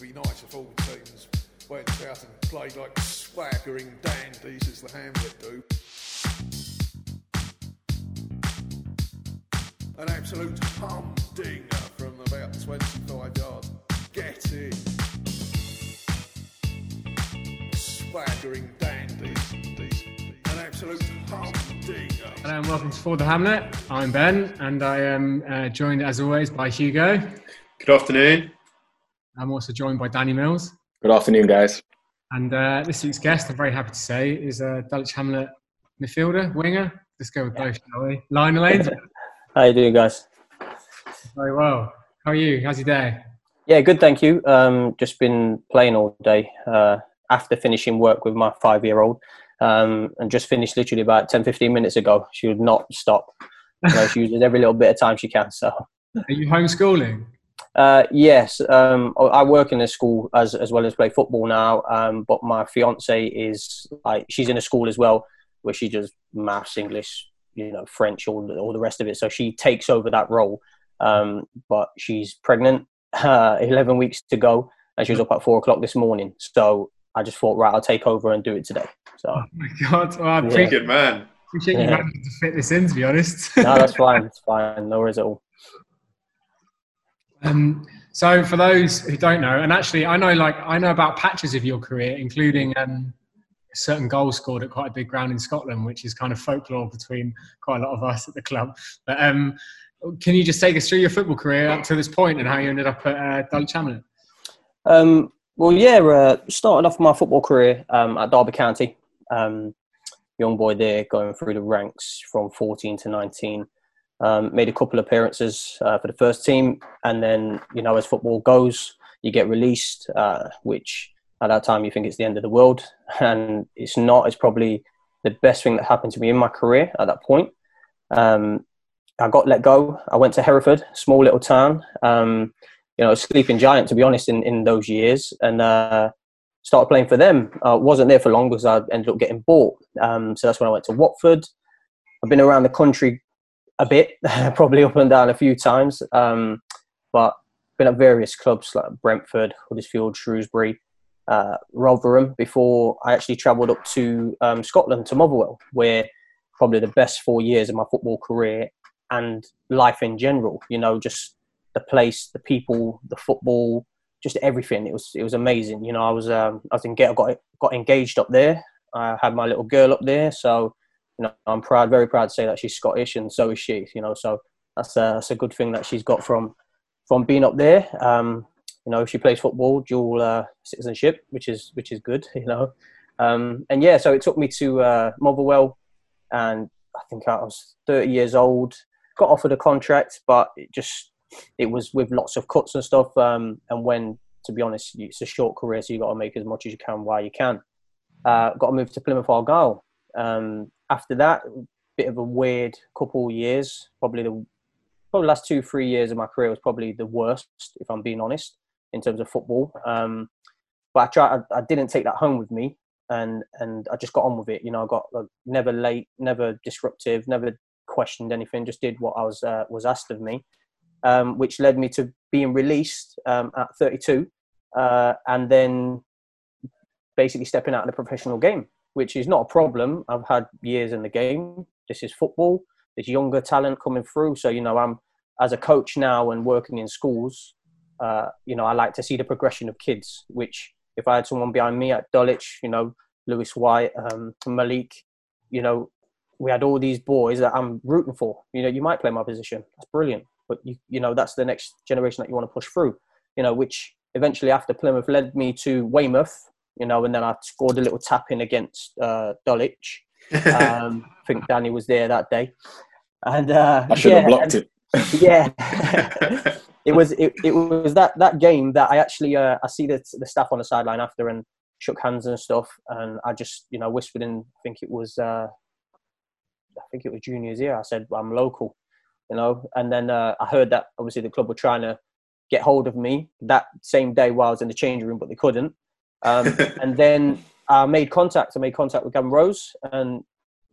would be nice if all the teams went out and played like swaggering dandies as the Hamlet do. An absolute humdinger from about 25 yards. Get in. Swaggering dandies. An absolute humdinger. Hello and welcome to For the Hamlet. I'm Ben and I am uh, joined as always by Hugo. Good afternoon. I'm also joined by Danny Mills. Good afternoon, guys. And uh, this week's guest, I'm very happy to say, is uh, Dulwich Hamlet midfielder, winger. Let's go with both, shall we? Lionel Lanes. How you doing, guys? very well. How are you? How's your day? Yeah, good, thank you. Um, just been playing all day uh, after finishing work with my five-year-old, um, and just finished literally about 10, 15 minutes ago. She would not stop. You know, she uses every little bit of time she can. So, Are you homeschooling? Uh, yes, um, I work in a school as as well as play football now. Um, but my fiance is like she's in a school as well where she does maths, English, you know, French, all the, all the rest of it. So she takes over that role. Um, but she's pregnant, uh, 11 weeks to go, and she was up at four o'clock this morning. So I just thought, right, I'll take over and do it today. So Oh my God. Well, I Yeah. appreciate, Good man. appreciate you Yeah. managing to fit this in, to be honest. no, that's fine. It's fine. No worries at all. Um, so for those who don't know, and actually I know like I know about patches of your career, including um, a certain goals scored at quite a big ground in Scotland, which is kind of folklore between quite a lot of us at the club. But um, can you just take us through your football career up to this point and how you ended up at uh, Dulwich Hamlet? Um, well, yeah, uh, off my football career um, at Derby County. Um, young boy there, going through the ranks from 14 to 19. Um, made a couple of appearances uh, for the first team, and then you know, as football goes, you get released, uh, which at that time you think it's the end of the world, and it's not. It's probably the best thing that happened to me in my career at that point. Um, I got let go. I went to Hereford, small little town. Um, you know, sleeping giant to be honest in, in those years, and uh, started playing for them. I wasn't there for long because I ended up getting bought. Um, so that's when I went to Watford. I've been around the country a bit, probably up and down a few times, um, but been at various clubs like Brentford, Huddersfield, Shrewsbury, uh, Rotherham before I actually travelled up to um, Scotland to Motherwell, where probably the best four years of my football career and life in general. You know, just the place, the people, the football, just everything. It was it was amazing. You know, I was um, I was in got got engaged up there. I had my little girl up there, so you know I'm proud, very proud to say that she's Scottish, and so is she. You know, so that's a, that's a good thing that she's got from from being up there. Um, you know, she plays football, dual uh, citizenship, which is which is good. You know, um, and yeah, so it took me to uh, Motherwell, and I think I was 30 years old. Got offered a contract, but it just it was with lots of cuts and stuff. Um, and when, to be honest, it's a short career, so you got to make as much as you can while you can. Uh, got to move to Plymouth Argyle. Um, after that, bit of a weird couple of years. Probably the probably last two three years of my career was probably the worst, if I'm being honest, in terms of football. Um, but I tried. I, I didn't take that home with me, and and I just got on with it. You know, I got like, never late, never disruptive, never questioned anything. Just did what I was uh, was asked of me um, which led me to being released um, at 32 uh, and then basically stepping out of the professional game, which is not a problem. I've had years in the game. This is football. There's younger talent coming through. So, you know, I'm as a coach now and working in schools, uh, you know, I like to see the progression of kids, which if I had someone behind me at Dulwich, you know, Lewis White, um, Malik, you know, we had all these boys that I'm rooting for. You know, you might play my position. That's brilliant but you you know that's the next generation that you want to push through you know which eventually after plymouth led me to weymouth you know and then i scored a little tap in against uh, dulwich um, i think danny was there that day and uh, I should yeah, have blocked and- it. yeah it was it, it was that that game that i actually uh, i see the, the staff on the sideline after and shook hands and stuff and i just you know whispered in i think it was uh, i think it was junior's year i said i'm local you know. And then uh, I heard that obviously the club were trying to get hold of me that same day while I was in the changing room, but they couldn't. Um, and then I made contact. I made contact with Gavin Rose, and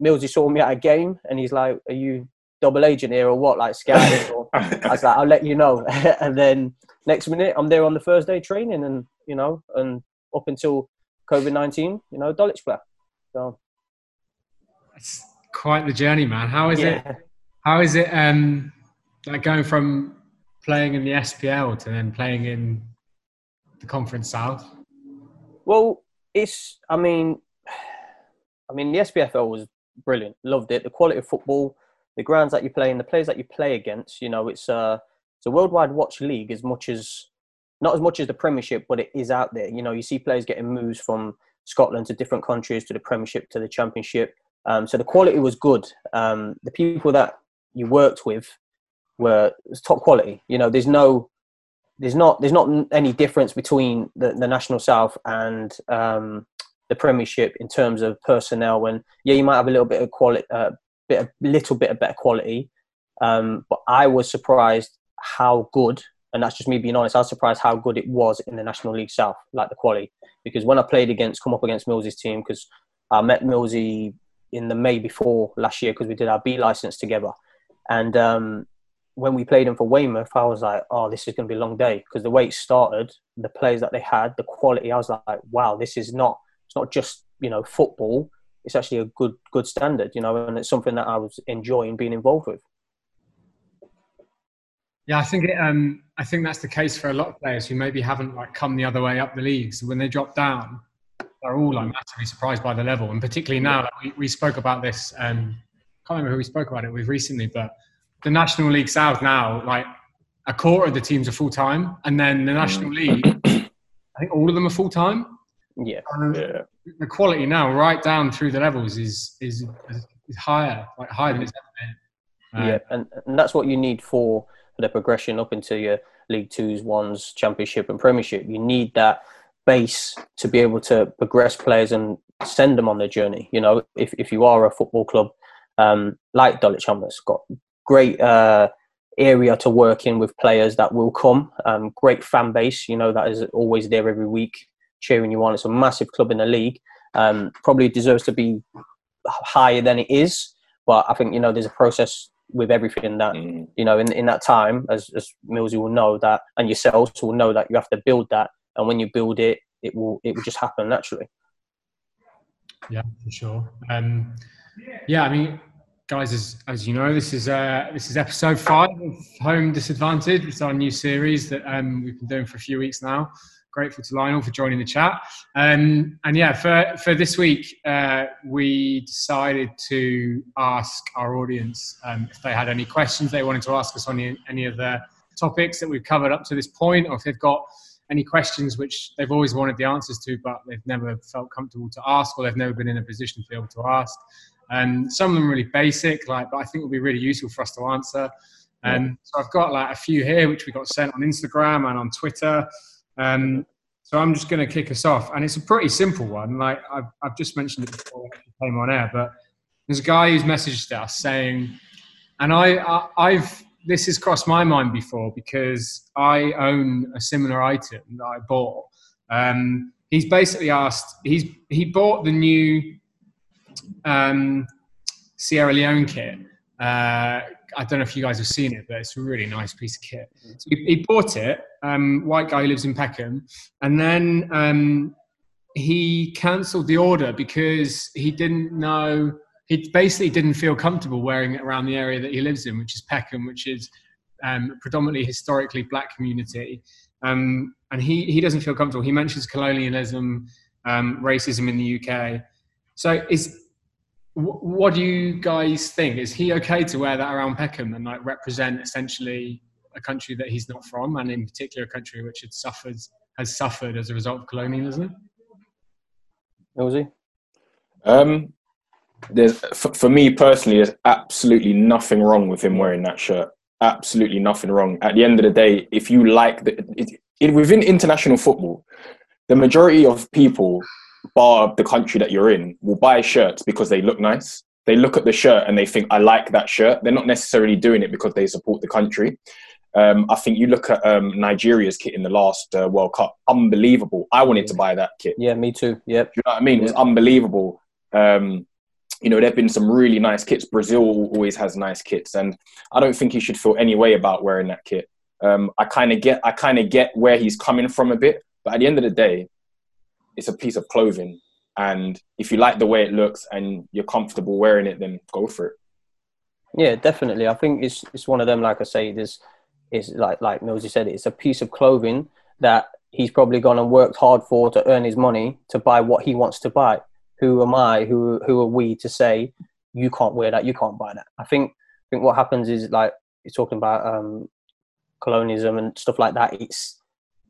Millsy saw me at a game, and he's like, "Are you double agent here or what? Like scouting?" or I was like, "I'll let you know." and then next minute, I'm there on the Thursday training, and you know, and up until COVID nineteen, you know, Dulwich player. So it's quite the journey, man. How is yeah. it? How is it? Um, like going from playing in the SPL to then playing in the Conference South. Well, it's. I mean, I mean, the SPFL was brilliant. Loved it. The quality of football, the grounds that you play in, the players that you play against. You know, it's a it's a worldwide watch league as much as not as much as the Premiership, but it is out there. You know, you see players getting moves from Scotland to different countries to the Premiership to the Championship. Um, so the quality was good. Um, the people that you worked with were top quality. You know, there's no, there's not, there's not any difference between the, the National South and um, the Premiership in terms of personnel. When yeah, you might have a little bit of quality, uh, bit, a little bit of better quality. Um, but I was surprised how good, and that's just me being honest. I was surprised how good it was in the National League South, like the quality. Because when I played against, come up against Millsy's team, because I met Millsy in the May before last year because we did our B license together. And um, when we played him for Weymouth, I was like, oh, this is going to be a long day because the way it started, the players that they had, the quality, I was like, wow, this is not, it's not just, you know, football. It's actually a good, good standard, you know, and it's something that I was enjoying being involved with. Yeah, I think it, um, I think that's the case for a lot of players who maybe haven't like come the other way up the leagues. So when they drop down, they're all like massively surprised by the level, and particularly now. Like, we, we spoke about this. Um, I can't remember who we spoke about it with recently, but the National League South now, like a quarter of the teams are full time, and then the National mm. League, I think all of them are full time. Yeah. yeah. The quality now, right down through the levels, is is is higher, like higher than it's ever been. Uh, yeah, and, and that's what you need for the progression up into your League Twos, Ones, Championship, and Premiership. You need that base to be able to progress players and send them on their journey. You know, if if you are a football club um, like Dulwich Hamlets, got great uh, area to work in with players that will come. Um, great fan base, you know, that is always there every week cheering you on. It's a massive club in the league. Um, probably deserves to be higher than it is, but I think you know there's a process with everything that mm. you know in, in that time, as as Millsy will know that, and yourselves will know that you have to build that, and when you build it, it will it will just happen naturally. Yeah, for sure. Um, yeah, I mean, guys, as, as you know, this is uh, this is episode five of Home Disadvantage. It's our new series that um, we've been doing for a few weeks now. Grateful to Lionel for joining the chat. Um, and yeah, for, for this week, uh, we decided to ask our audience um, if they had any questions they wanted to ask us on any, any of the topics that we've covered up to this point, or if they've got any questions which they've always wanted the answers to, but they've never felt comfortable to ask, or they've never been in a position to be able to ask. And some of them really basic, like, but I think will be really useful for us to answer. And um, so I've got like a few here which we got sent on Instagram and on Twitter. Um, so I'm just going to kick us off, and it's a pretty simple one. Like I've, I've just mentioned it before I came on air, but there's a guy who's messaged us saying, and I, I I've this has crossed my mind before because I own a similar item that I bought. Um, he's basically asked. He's he bought the new um, Sierra Leone kit. Uh, I don't know if you guys have seen it, but it's a really nice piece of kit. So he, he bought it. Um, white guy who lives in Peckham, and then um, he cancelled the order because he didn't know. He basically didn't feel comfortable wearing it around the area that he lives in, which is Peckham, which is um, predominantly historically black community. Um, and he, he doesn't feel comfortable. He mentions colonialism, um, racism in the UK. So is what do you guys think? Is he okay to wear that around Peckham and like represent essentially a country that he's not from, and in particular a country which had suffered has suffered as a result of colonialism? Millsy? Um, there's for, for me personally, there's absolutely nothing wrong with him wearing that shirt. Absolutely nothing wrong. At the end of the day, if you like the it, it, within international football, the majority of people bar of the country that you're in, will buy shirts because they look nice. They look at the shirt and they think, I like that shirt. They're not necessarily doing it because they support the country. Um, I think you look at um, Nigeria's kit in the last uh, World Cup, unbelievable. I wanted to buy that kit. Yeah, me too. Yep. Do you know what I mean? It was unbelievable. Um, you know, there have been some really nice kits. Brazil always has nice kits, and I don't think he should feel any way about wearing that kit. Um, I kind of get, I kind of get where he's coming from a bit, But at the end of the day, it's a piece of clothing, and if you like the way it looks and you're comfortable wearing it, then go for it. Yeah, definitely. I think it's it's one of them. Like I say, there's is like like Millsy said, it's a piece of clothing that he's probably gone and worked hard for to earn his money to buy what he wants to buy. Who am I? Who who are we to say you can't wear that? You can't buy that. I think I think what happens is like you're talking about um, colonialism and stuff like that. It's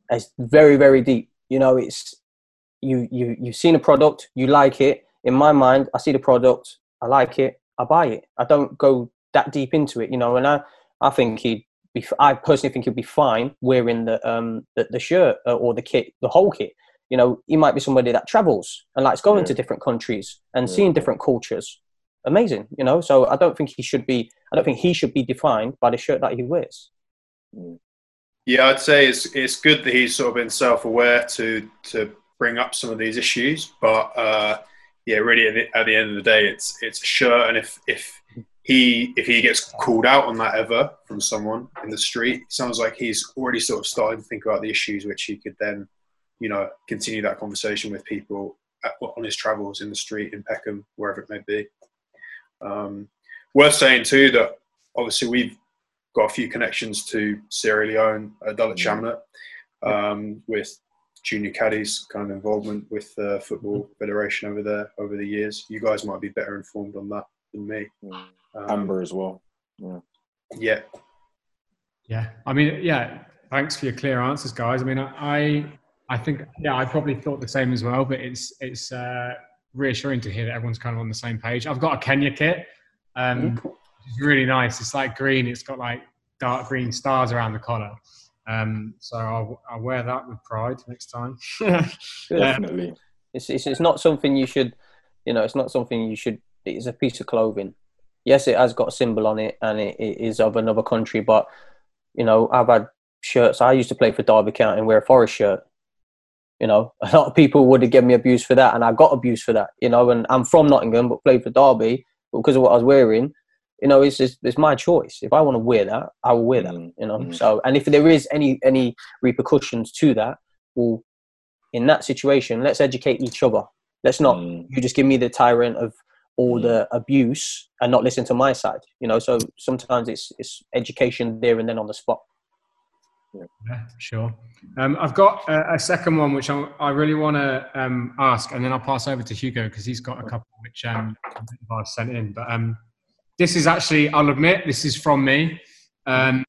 it's very very deep. You know, it's you you you've seen a product, you like it. In my mind, I see the product, I like it, I buy it. I don't go that deep into it, you know. And I I think he'd be. I personally think he'd be fine wearing the um the, the shirt uh, or the kit, the whole kit. You know, he might be somebody that travels and likes going Yeah. to different countries and Yeah. seeing different cultures. Amazing, you know. So I don't think he should be. I don't think he should be defined by the shirt that he wears. Yeah, I'd say it's it's good that he's sort of been self-aware to to bring up some of these issues, but uh, yeah, really at the, at the end of the day, it's it's a shirt, and if if he if he gets called out on that ever from someone in the street, it sounds like he's already sort of starting to think about the issues which he could then, you know, continue that conversation with people at, on his travels in the street in Peckham, wherever it may be. Um, worth saying too that obviously we've got a few connections to Sierra Leone, uh, Dulwich Hamlet, um, with Junior Kadi's kind of involvement with the football federation over there over the years. You guys might be better informed on that than me. Mm. Um, Amber as well. yeah, Yeah, I mean, yeah. Thanks for your clear answers, guys. I mean, I, I think, yeah, I probably thought the same as well. But it's it's uh, reassuring to hear that everyone's kind of on the same page. I've got a Kenya kit. Um, It's really nice. It's like green. It's got like dark green stars around the collar. Um, so I'll, I'll wear that with pride next time. Good. Definitely. It's, it's it's not something you should, you know, it's not something you should. It's a piece of clothing. Yes, it has got a symbol on it, and it, it is of another country. But you know, I've had shirts. I used to play for Derby County and wear a Forest shirt. You know, a lot of people would have given me abuse for that, and I got abuse for that. You know, and I'm from Nottingham, but played for Derby but because of what I was wearing. You know, it's just it's my choice. If I want to wear that, I will wear that. Mm, You know, mm. so and if there is any any repercussions to that, well, in that situation, let's educate each other. Let's not Mm. you just give me the tyrant of all Mm. the abuse and not listen to my side. You know, so sometimes it's it's education there and then on the spot. Yeah, sure. Um, I've got a, a second one which I, I really want to um, ask, and then I'll pass over to Hugo because he's got a couple which um, I've sent in. But um, this is actually, I'll admit, this is from me, um,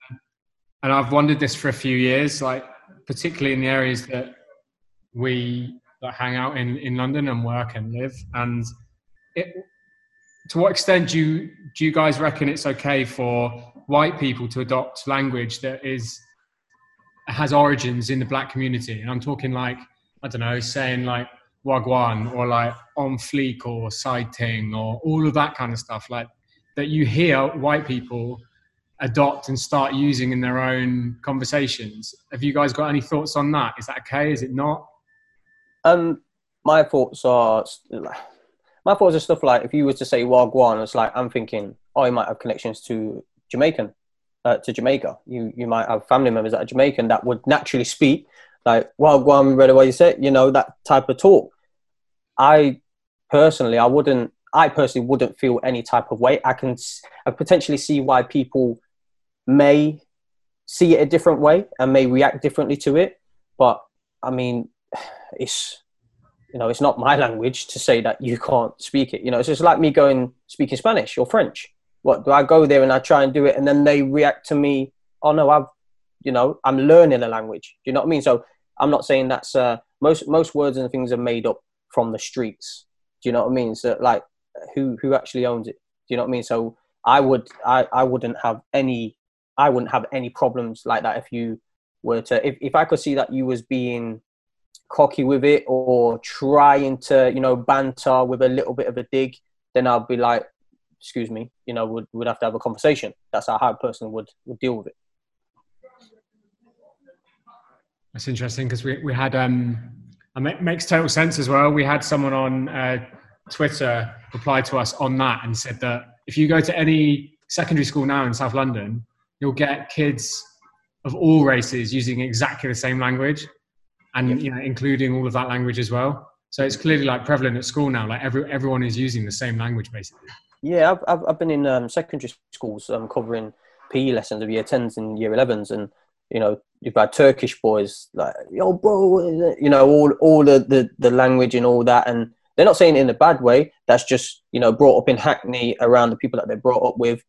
and I've wondered this for a few years, like particularly in the areas that we like, hang out in in London and work and live. And it, to what extent do you do you guys reckon it's okay for white people to adopt language that is has origins in the black community. And I'm talking like, I don't know, saying like wagwan or like on fleek or side ting or all of that kind of stuff. Like that you hear white people adopt and start using in their own conversations. Have you guys got any thoughts on that? Is that okay? Is it not? Um, my thoughts are my thoughts are stuff like if you were to say Wagwan, it's like I'm thinking, oh, you might have connections to Jamaican, uh, to Jamaica. You you might have family members that are Jamaican that would naturally speak like Wagwan, right away you say, you know, that type of talk. I personally, I wouldn't. I personally wouldn't feel any type of way. I can, I potentially see why people may see it a different way and may react differently to it. But I mean, it's you know, it's not my language to say that you can't speak it. You know, it's just like me going speaking Spanish or French. What do I go there and I try and do it, and then they react to me? Oh no, I've, you know, I'm learning a language. Do you know what I mean? So I'm not saying that's uh, most most words and things are made up from the streets. Do you know what I mean? So like, who who actually owns it? Do you know what I mean? So I would I I wouldn't have any I wouldn't have any problems like that if you were to if, if I could see that you was being cocky with it or trying to you know banter with a little bit of a dig then I'd be like excuse me you know would would have to have a conversation that's how a person would would deal with it That's interesting because we, we had, um, it makes total sense as well. We had someone on uh, Twitter replied to us on that and said that if you go to any secondary school now in South London, you'll get kids of all races using exactly the same language. and you know, including all of that language as well. So it's clearly like prevalent at school now. Like every everyone is using the same language basically. Yeah, I've I've, I've been in um, secondary schools um, covering PE lessons of year tens and year elevens, and you know you've had Turkish boys like yo bro, you know all all the, the the language and all that, and they're not saying it in a bad way. That's just you know brought up in Hackney around the people that they're brought up with.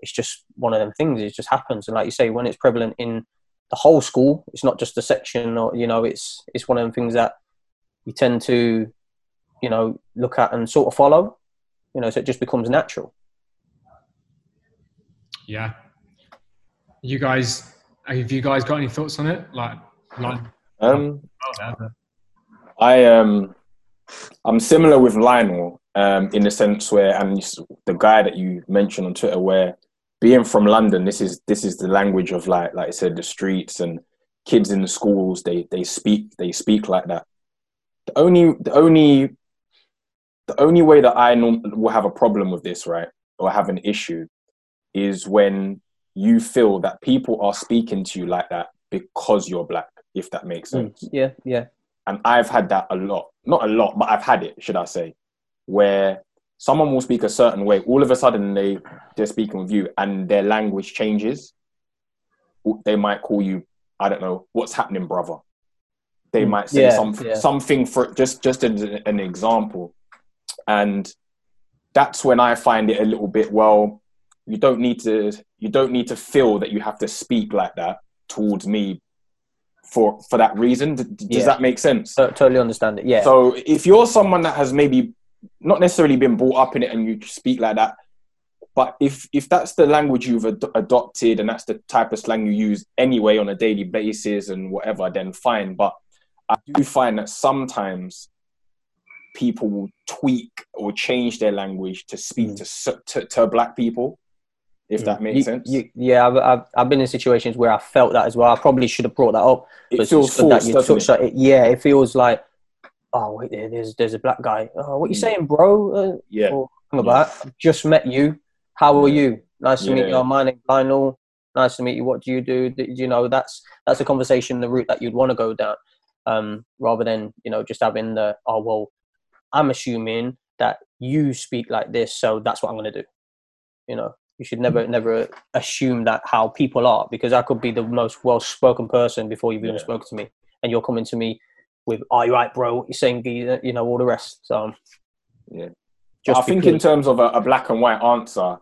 It's just one of them things. It just happens, and like you say, when it's prevalent in the whole school, it's not just a section, or you know, it's it's one of them things that you tend to, you know, look at and sort of follow. You know, so it just becomes natural. Yeah. You guys, have you guys got any thoughts on it? Like, like Um, I um, I'm similar with Lionel um, in the sense where, and the guy that you mentioned on Twitter, where being from London, this is this is the language of like like I said, the streets and kids in the schools. They they speak they speak like that. The only the only the only way that I norm- will have a problem with this, right, or have an issue, is when you feel that people are speaking to you like that because you're black. If that makes sense. Mm, yeah, yeah. And I've had that a lot. Not a lot, but I've had it, should I say, where someone will speak a certain way. All of a sudden, they they're speaking with you, and their language changes. They might call you, I don't know, what's happening, brother. They Mm, might say yeah, some, yeah. something for just just as an example, and that's when I find it a little bit. Well, you don't need to you don't need to feel that you have to speak like that towards me for for that reason. D- does Yeah. that make sense? To- totally understand it. Yeah. So if you're someone that has maybe not necessarily been brought up in it and you speak like that, but if if that's the language you've ad- adopted and that's the type of slang you use anyway on a daily basis and whatever, then fine. But I do find that sometimes people will tweak or change their language to speak Mm. to, to to black people. If that makes You- sense, you- yeah, I've, I've I've been in situations where I felt that as well. I probably should have brought that up. it but feels good that forced, you touched it? Yeah, it feels like, oh wait, there's there's a black guy. Oh, what you Mm. saying, bro? Uh, Yeah, or come about. Just met you. How are you? Nice to meet Yeah. you. My name's Lionel. Nice to meet you. What do you do? You know, that's that's a conversation, the route that you'd want to go down, um, rather than you know just having the oh well, I'm assuming that you speak like this, so that's what I'm going to do. You know, you should never never assume that how people are because I could be the most well spoken person before you've even Yeah. spoken to me, and you're coming to me with, "Are you right, bro?" You're saying, you know, all the rest. So, Yeah. just I think in terms of a, a black and white answer,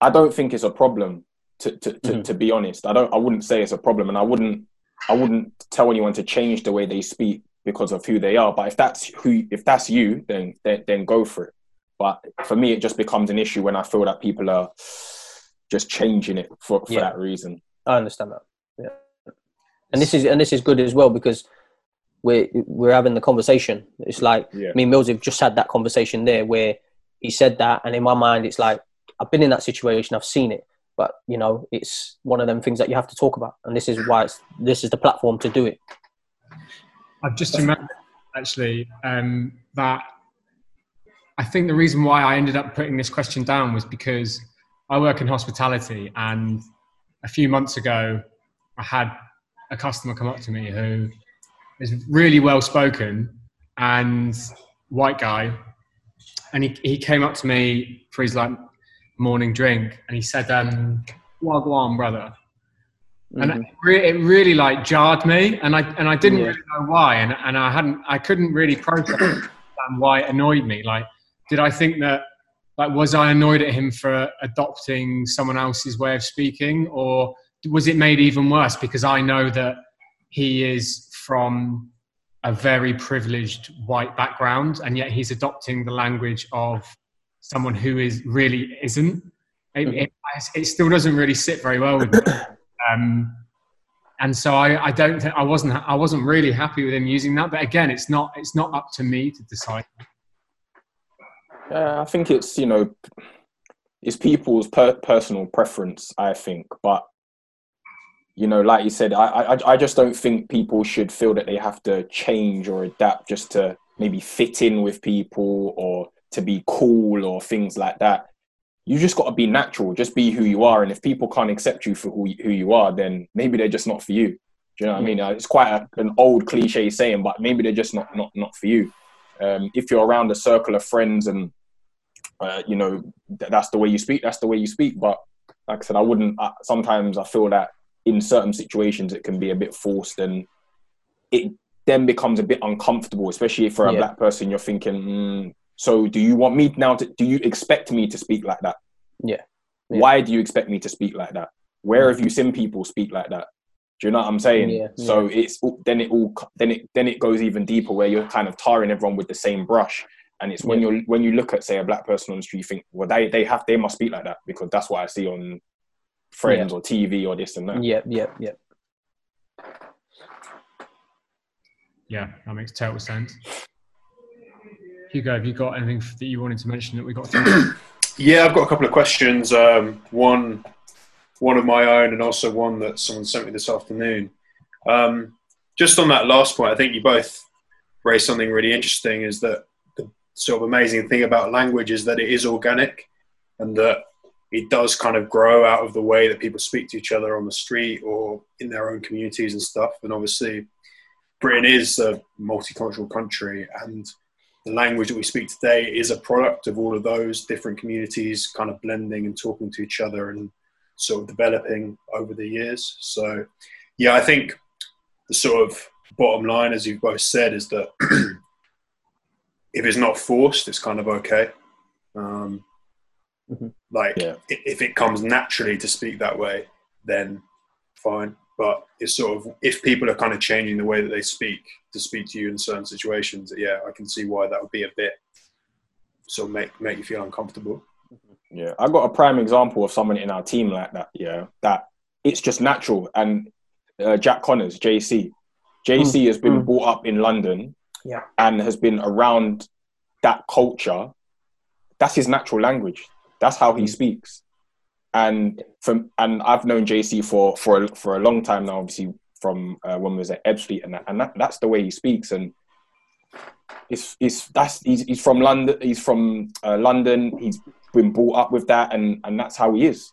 I don't think it's a problem. To to, to, Mhm. to be honest, I don't. I wouldn't say it's a problem, and I wouldn't. I wouldn't tell anyone to change the way they speak because of who they are. But if that's who, if that's you, then then, then go for it. But for me, it just becomes an issue when I feel that people are just changing it for, for Yeah. that reason. I understand that. Yeah, and this is and this is good as well because we're we're having the conversation. It's like Yeah. me and Mills have just had that conversation there where he said that, and in my mind, it's like I've been in that situation, I've seen it, but you know, it's one of them things that you have to talk about, and this is why it's this is the platform to do it. I've just remembered actually um, that I think the reason why I ended up putting this question down was because I work in hospitality, and a few months ago, I had a customer come up to me who is really well spoken and white guy, and he, he came up to me for his like morning drink, and he said, um, "Wagwan, brother." and Mhm. it, re- it really like jarred me and i and i didn't Yeah. really know why and, and i hadn't i couldn't really process why it annoyed me like did i think that like was i annoyed at him for adopting someone else's way of speaking or was it made even worse because i know that he is from a very privileged white background and yet he's adopting the language of someone who is really isn't it, it, it still doesn't really sit very well with me um, and so I, I don't think I wasn't I wasn't really happy with him using that. But again, it's not it's not up to me to decide. Yeah, I think it's you know, it's people's per- personal preference. I think, but you know, like you said, I, I I just don't think people should feel that they have to change or adapt just to maybe fit in with people or to be cool or things like that. You just got to be natural. Just be who you are. And if people can't accept you for who who you are, then maybe they're just not for you. Do you know what I mean? Uh, it's quite a, an old cliche saying, but maybe they're just not not not for you. Um, if you're around a circle of friends and uh, you know th- that's the way you speak, that's the way you speak. But like I said, I wouldn't. Uh, sometimes I feel that in certain situations it can be a bit forced, and it then becomes a bit uncomfortable, especially for a Yeah. black person. You're thinking, mm, so do you want me now to? Do you expect me to speak like that? Yeah. Yeah. Why do you expect me to speak like that? Where have you seen people speak like that? Do you know what I'm saying? Yeah, So it's then it all then it then it goes even deeper where you're kind of tarring everyone with the same brush. And it's when Yeah. you're when you look at say a black person on the street, you think, well, they they have they must speak like that because that's what I see on Friends or TV or this and that. Yeah, yeah, yeah. Yeah, that makes total sense. Hugo, have you got anything that you wanted to mention that we got through? Yeah, I've got a couple of questions. Um, one, one of my own, and also one that someone sent me this afternoon. Um, just on that last point, I think you both raised something really interesting. Is that the sort of amazing thing about language is that it is organic, and that it does kind of grow out of the way that people speak to each other on the street or in their own communities and stuff. And obviously, Britain is a multicultural country, and the language that we speak today is a product of all of those different communities kind of blending and talking to each other and sort of developing over the years. So, yeah, I think the sort of bottom line, as you've both said, is that if it's not forced, it's kind of okay. Um, Mhm. Like, Yeah. if it comes naturally to speak that way, then fine. But it's sort of if people are kind of changing the way that they speak to speak to you in certain situations, yeah, I can see why that would be a bit sort of make make you feel uncomfortable. Yeah, I got a prime example of someone in our team like that. Yeah, that it's just natural. And uh, Jack Connors, JC, JC has been Mm. brought up in London, Yeah. and has been around that culture. That's his natural language. That's how he Mm. speaks. And from and I've known JC for for a, for a long time now. Obviously, from uh, when we was at Ebbsfleet, and that, and that, that's the way he speaks. And it's it's that's he's, he's from London. He's from uh, London. He's been brought up with that, and and that's how he is.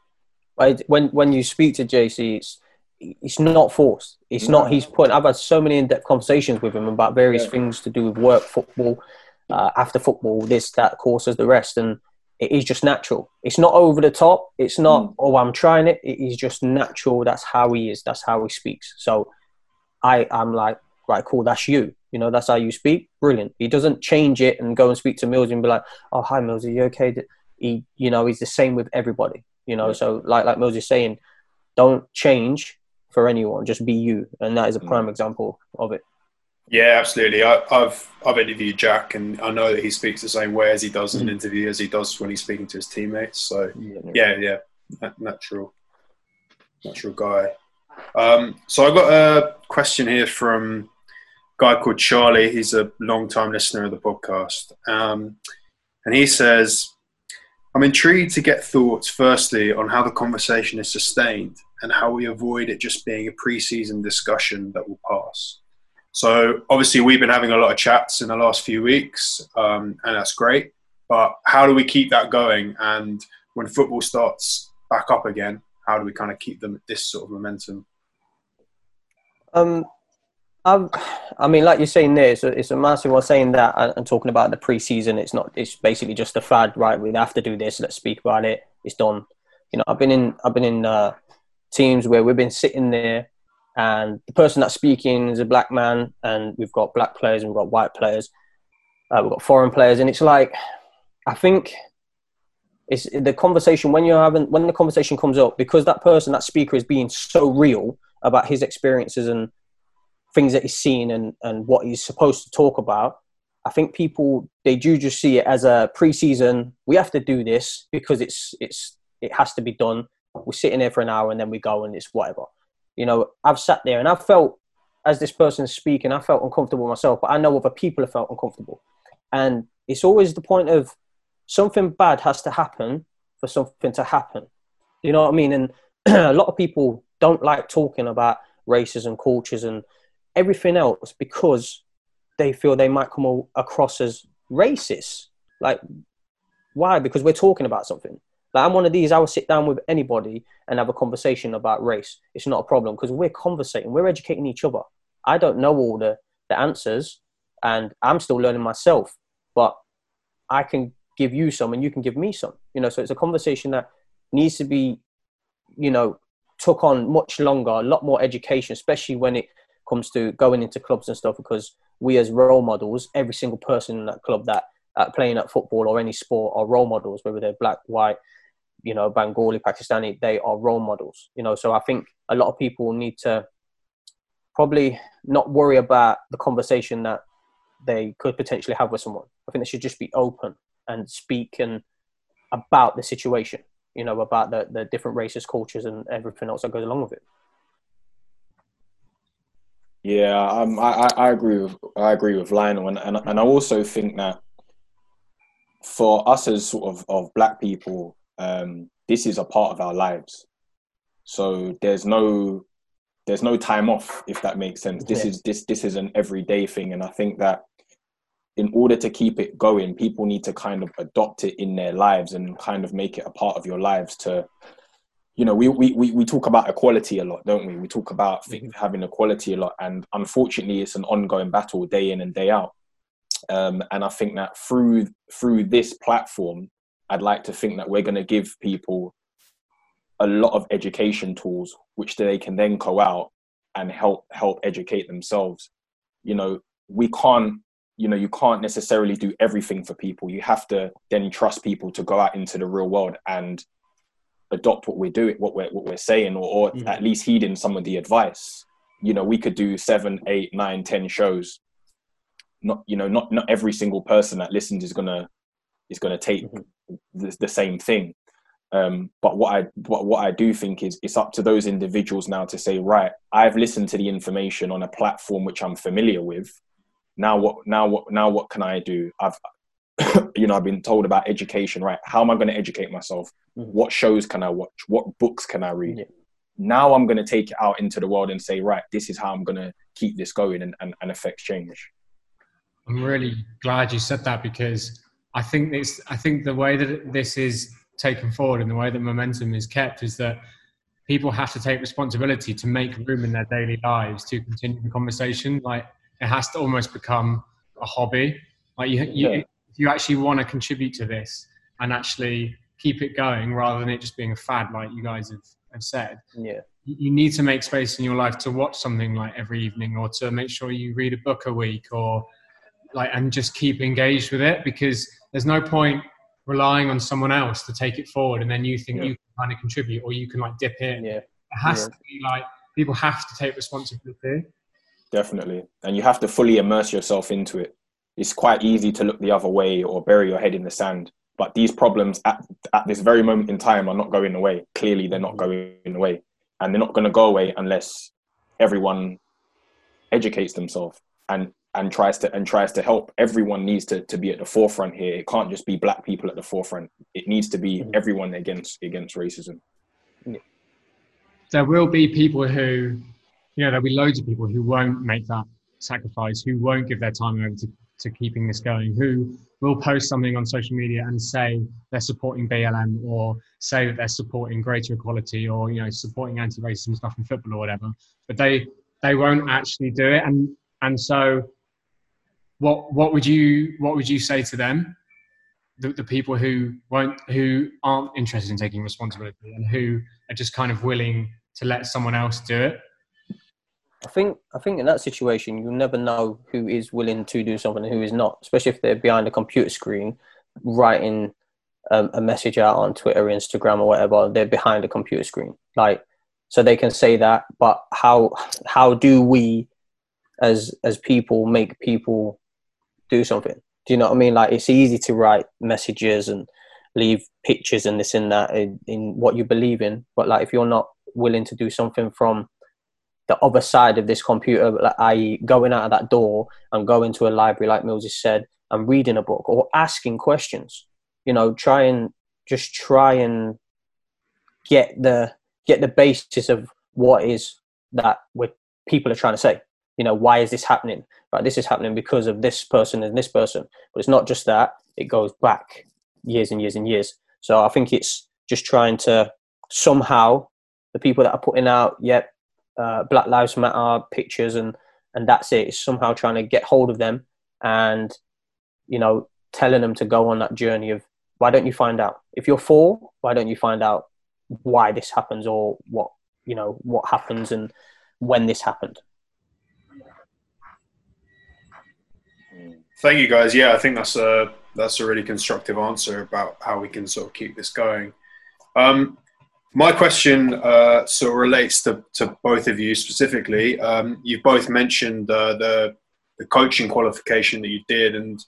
But when when you speak to JC, it's it's not forced. It's No. not his point. I've had so many in-depth conversations with him about various Yeah. things to do with work, football, uh, after football, this, that, courses, the rest, and it is just natural. It's not over the top. It's not Mm. oh I'm trying it. It is just natural. That's how he is. That's how he speaks. So I I'm like right, cool. That's you. You know, that's how you speak. Brilliant. He doesn't change it and go and speak to Mills and be like, oh hi Mills, are you okay? He you know he's the same with everybody. You know, Yeah. so like like Mills is saying, don't change for anyone. Just be you, and that is a Mm. prime example of it. Yeah, absolutely. I, I've I've interviewed Jack, and I know that he speaks the same way as he does in an interview as he does when he's speaking to his teammates. So yeah, yeah, na- natural, natural guy. Um, so I got a question here from a guy called Charlie. He's a long-time listener of the podcast, um, and he says, "I'm intrigued to get thoughts, firstly, on how the conversation is sustained and how we avoid it just being a pre-season discussion that will pass." So obviously, we've been having a lot of chats in the last few weeks, um, and that's great. But how do we keep that going? And when football starts back up again, how do we kind of keep them at this sort of momentum? Um, I'm, I mean, like you're saying there, it's a, it's a massive one saying that and, and talking about the preseason. It's not. It's basically just a fad, right? We have to do this. Let's speak about it. It's done. You know, I've been in. I've been in uh, teams where we've been sitting there, and the person that's speaking is a black man, and we've got black players and we've got white players. Uh, we've got foreign players, and it's like, I think it's the conversation when you're having when the conversation comes up because that person, that speaker, is being so real about his experiences and things that he's seen and, and what he's supposed to talk about. I think people they do just see it as a preseason. We have to do this because it's it's it has to be done. We're sitting there for an hour and then we go and it's whatever. You know, I've sat there and I've felt as this person's speaking, I felt uncomfortable myself, but I know other people have felt uncomfortable. And it's always the point of something bad has to happen for something to happen. You know what I mean? And a lot of people don't like talking about races and cultures and everything else because they feel they might come across as racist. Like, why? Because we're talking about something. Like I'm one of these. I will sit down with anybody and have a conversation about race. It's not a problem because we're conversating, we're educating each other. I don't know all the the answers, and I'm still learning myself. But I can give you some, and you can give me some. You know, so it's a conversation that needs to be, you know, took on much longer, a lot more education, especially when it comes to going into clubs and stuff. Because we as role models, every single person in that club that at playing at football or any sport are role models, whether they're black, white, you know, Bengali, Pakistani, they are role models. You know, so I think a lot of people need to probably not worry about the conversation that they could potentially have with someone. I think they should just be open and speak and about the situation. You know, about the the different races, cultures, and everything else that goes along with it. Yeah, um, I, I agree with I agree with Lionel, and, and and I also think that for us as sort of of black people, um, this is a part of our lives. So there's no there's no time off if that makes sense. This yeah. is this this is an everyday thing, and I think that in order to keep it going, people need to kind of adopt it in their lives and kind of make it a part of your lives to you know, we, we, we we talk about equality a lot, don't we? We talk about mm-hmm. having equality a lot. And unfortunately, it's an ongoing battle day in and day out. Um, and I think that through through this platform, I'd like to think that we're going to give people a lot of education tools, which they can then go out and help help educate themselves. You know, we can't you know you can't necessarily do everything for people you have to then trust people to go out into the real world and adopt what we're doing, what we're what we're saying, or, or mm-hmm. at least heeding some of the advice. You know, we could do seven, eight, nine, ten shows. Not you know, not not every single person that listens is gonna is gonna take mm-hmm. The, the, same thing. Um, but what I what, what I do think is it's up to those individuals now to say, right, I've listened to the information on a platform which I'm familiar with. Now what now what now what can I do? I've you know, I've been told about education, right? How am I going to educate myself? Mm-hmm. What shows can I watch? What books can I read? Yeah. Now I'm going to take it out into the world and say, right, this is how I'm going to keep this going and, and, and affect change. I'm really glad you said that because I think this, I think the way that this is taken forward and the way that momentum is kept is that people have to take responsibility to make room in their daily lives to continue the conversation. Like it has to almost become a hobby. Like you, you yeah you actually want to contribute to this and actually keep it going rather than it just being a fad like you guys have, have said yeah you need to make space in your life to watch something like every evening or to make sure you read a book a week or like and just keep engaged with it because there's no point relying on someone else to take it forward and then you think yeah. you can kind of contribute or you can like dip in yeah it has yeah. to be like people have to take responsibility definitely and you have to fully immerse yourself into it it's quite easy to look the other way or bury your head in the sand. But these problems at, at this very moment in time are not going away. Clearly, they're not mm-hmm. going away. And they're not going to go away unless everyone educates themselves and, and tries to and tries to help. Everyone needs to, to be at the forefront here. It can't just be black people at the forefront. It needs to be mm-hmm. everyone against against racism. There will be people who, you know, there'll be loads of people who won't make that sacrifice, who won't give their time over to to keeping this going who will post something on social media and say they're supporting BLM or say that they're supporting greater equality or you know supporting anti-racism stuff in football or whatever, but they they won't actually do it. And and so, what what would you what would you say to them? The, the people who won't who aren't interested in taking responsibility and who are just kind of willing to let someone else do it I think I think in that situation you'll never know who is willing to do something and who is not, especially if they're behind a computer screen writing um, a message out on Twitter, Instagram, or whatever. They're behind a computer screen, like so they can say that. But how how do we, as as people, make people do something? Do you know what I mean? Like it's easy to write messages and leave pictures and this and that in, in what you believe in, but like if you're not willing to do something from the other side of this computer, like, i.e., going out of that door and going to a library, like Moses said, and reading a book or asking questions. You know, try and just try and get the get the basis of what is that what people are trying to say. You know, why is this happening? Right, this is happening because of this person and this person. But it's not just that; it goes back years and years and years. So I think it's just trying to somehow the people that are putting out, yep, uh, Black Lives Matter pictures and and that's it. It's somehow trying to get hold of them and you know telling them to go on that journey of why don't you find out if you're for why don't you find out why this happens or what you know what happens and when this happened Thank you, guys. Yeah, I think that's a that's a really constructive answer about how we can sort of keep this going. Um, my question uh, sort of relates to, to both of you specifically. Um, you've both mentioned uh, the the coaching qualification that you did, and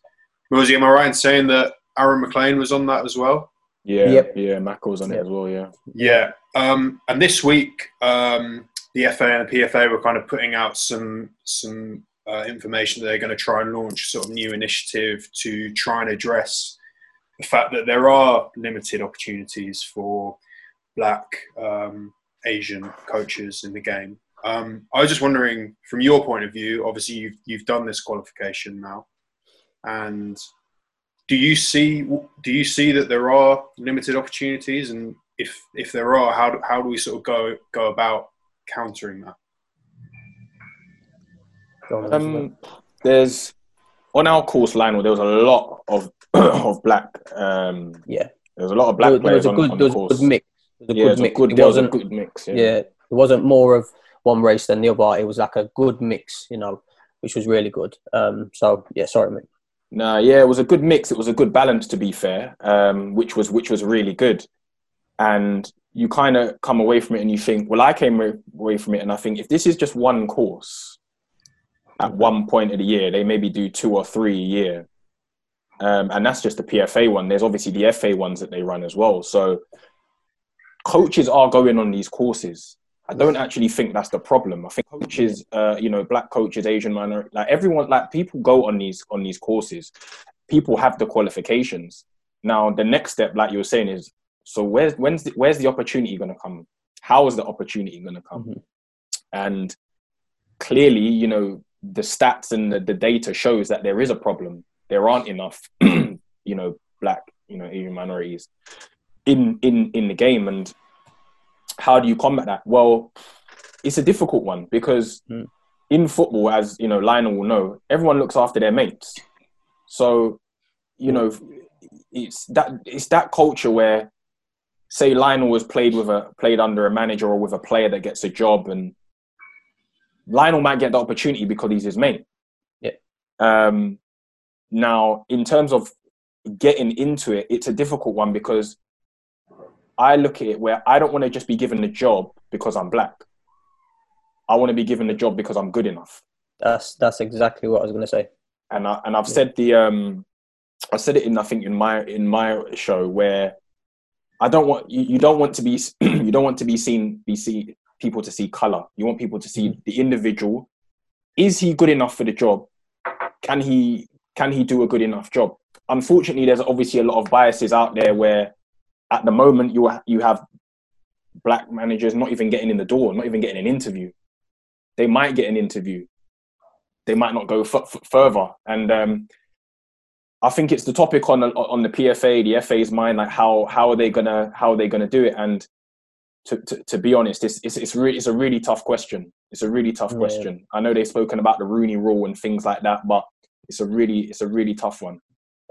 Rosie, am I right in saying that Aaron McLean was on that as well? Yeah, Yep. yeah, Mac was on it as well. Yeah, Yeah. Um, and this week, um, the FA and the PFA were kind of putting out some some uh, information that they're going to try and launch sort of new initiative to try and address the fact that there are limited opportunities for black um, Asian coaches in the game. Um, I was just wondering, from your point of view, obviously you've you've done this qualification now, and do you see do you see that there are limited opportunities, and if if there are, how do, how do we sort of go go about countering that? Um, there's on our course line. There was a lot of of black. Um, Yeah. there was a lot of black there, there was players a on, good, on there the was a good mix. There was a yeah, good it was a mix. good, it there was a wasn't, good mix. Yeah. yeah, it wasn't more of one race than the other. It was like a good mix, you know, which was really good. Um, so yeah, sorry, mate. No, yeah, it was a good mix. It was a good balance, to be fair, um, which was which was really good. And you kind of come away from it and you think, well, I came away from it and I think if this is just one course at one point of the year, they maybe do two or three a year. Um, and that's just the PFA one. There's obviously the FA ones that they run as well. So coaches are going on these courses. I don't actually think that's the problem. I think coaches, uh, you know, black coaches, Asian minor, like everyone, like people go on these on these courses. People have the qualifications. Now, the next step, like you were saying, is so where's when's the, where's the opportunity going to come? How is the opportunity going to come? Mhm. And clearly, you know, the stats and the, the data shows that there is a problem. There aren't enough, you know, black, you know, Asian minorities in in in the game and how do you combat that well it's a difficult one because Mm. in football as you know lionel will know everyone looks after their mates so you know it's that it's that culture where say lionel was played with a played under a manager or with a player that gets a job and lionel might get the opportunity because he's his mate Yeah. um now in terms of getting into it it's a difficult one because I look at it where I don't want to just be given the job because I'm black. I want to be given the job because I'm good enough. That's that's exactly what I was going to say. And I, and I've said the um, I said it in I think in my in my show where I don't want you, you don't want to be you don't want to be seen be see people to see color. You want people to see the individual. Is he good enough for the job? Can he can he do a good enough job? Unfortunately, there's obviously a lot of biases out there where at the moment you you have black managers not even getting in the door, not even getting an interview. They might get an interview. They might not go f- f- further. And um, I think it's the topic on the, on the PFA, the FA's mind, like how how are they gonna how are they gonna do it? And to, to, to be honest, it's it's it's, really, it's a really tough question. It's a really tough Yeah. question. I know they've spoken about the Rooney Rule and things like that, but it's a really it's a really tough one.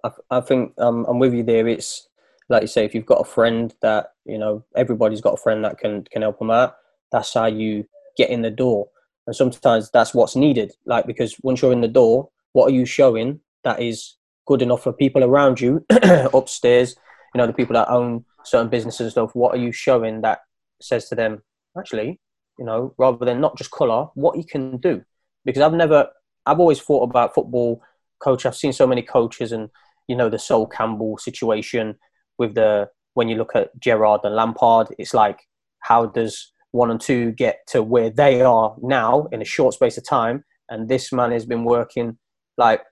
I, I think um, I'm with you there. It's like you say, if you've got a friend that you know, everybody's got a friend that can can help them out. That's how you get in the door, and sometimes that's what's needed. Like because once you're in the door, what are you showing that is good enough for people around you upstairs? You know, the people that own certain businesses and stuff. What are you showing that says to them, actually, you know, rather than not just colour, what you can do? Because I've never, I've always thought about football coach. I've seen so many coaches and you know the Sol Campbell situation with the when you look at Gerrard and Lampard, it's like how does one and two get to where they are now in a short space of time? And this man has been working like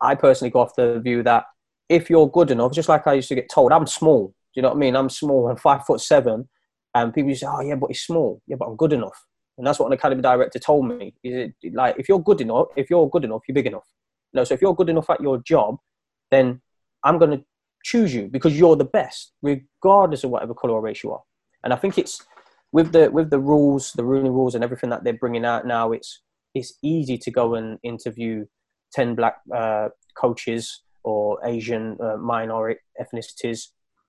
I personally go off the view that if you're good enough, just like I used to get told, I'm small. Do you know what I mean? I'm small. I'm five foot seven, and people say, "Oh yeah, but he's small." Yeah, but I'm good enough, and that's what an academy director told me. He said, Like, if you're good enough, if you're good enough, you're big enough. You know, so if you're good enough at your job, then I'm going to choose you because you're the best, regardless of whatever color or race you are. And I think it's with the with the rules, the Rooney rules, and everything that they're bringing out now. It's it's easy to go and interview ten black uh, coaches or Asian uh, minority ethnicities